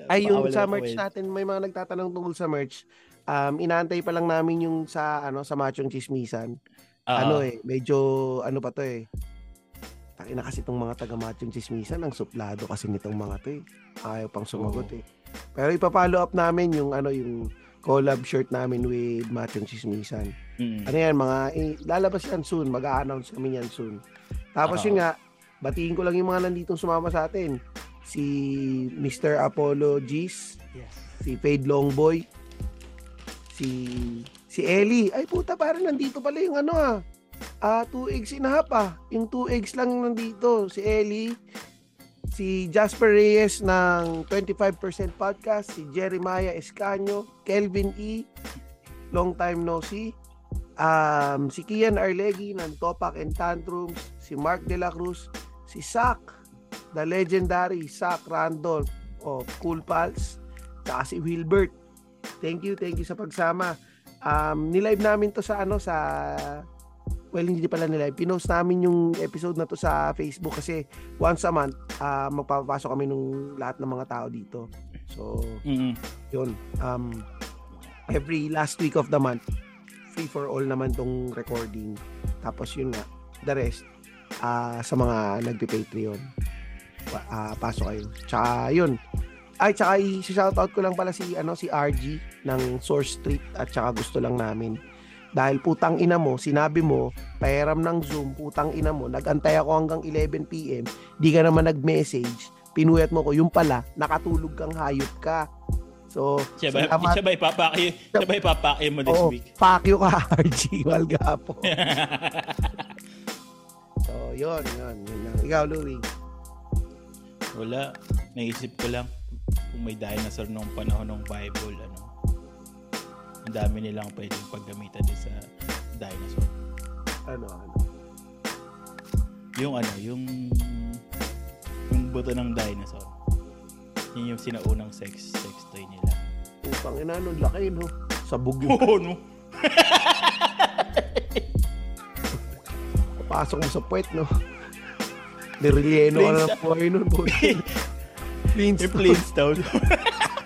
Ay, yung sa merch eh. natin, may mga nagtatanong tungkol sa merch. Um, inaantay pa lang namin yung sa ano sa Machong Chismisan. Oo. Ano eh, medyo ano pa to eh. Taki na kasi itong mga taga Machong Chismisan, ang suplado kasi nitong mga to eh. Ayaw pang sumagot Oo. eh. Pero ipa-follow up namin yung ano yung collab shirt namin with Machong Chismisan. Mm. Ano yan, mga eh, lalabas yan soon. Mag-a-announce kami yan soon. Tapos Oo. yun nga, batiin ko lang yung mga nanditong sumama sa atin. Si Mr. Apollo G's, Yes. si Fade Longboy, si si Ellie. Ay puta, parang nandito pala yung ano ah. Ah, two eggs a half ah. Yung two eggs lang nandito. Si Ellie, si Jasper Reyes ng 25% podcast, si Jeremiah Escanio, Kelvin E, long time no see. Um, si Kian Arlegi ng Topak and Tantrums, si Mark De La Cruz, si Sak, the legendary Sak Randolph of Cool Pals, saka si Wilbert. Thank you, thank you sa pagsama. Um, nilive namin to sa ano sa well hindi pala nilive pinost namin yung episode na to sa Facebook kasi once a month ah, magpapasok kami nung lahat ng mga tao dito. So Mm. yun um every last week of the month free for all naman tong recording. Tapos yun nga the rest ah sa mga nagpe-Patreon pa- ah, pasok kayo. Tsaka yun. Ay tsaka i-shoutout ko lang pala si ano si RG ng Source Street at tsaka gusto lang namin dahil putang ina mo, sinabi mo, pahiram ng Zoom, putang ina mo, nagantay ako hanggang 11pm, di ka naman nag-message, pinuyat mo ko, yung pala, nakatulog kang hayop ka. So, Siya ba, salamat. siya ba ipapaki, siya ba ipapaki mo this Oo, week? you ka, *laughs* RG Walgapo. *laughs* so, yun, yun, yun lang. Ikaw, Louie. Wala. Naisip ko lang kung may dinosaur nung panahon ng Bible, ano. Ang dami nilang pwedeng paggamitan din sa dinosaur. Ano, ano. Yung ano, yung yung buto ng dinosaur. Yun yung sinaunang sex sex toy nila. Putang ina, laki, no? Sabog *laughs* yung Oo, no? pasok mo sa puwet, no? Nirelieno ka na ng buhay nun, boy. *laughs* Yung Flintstone. *laughs*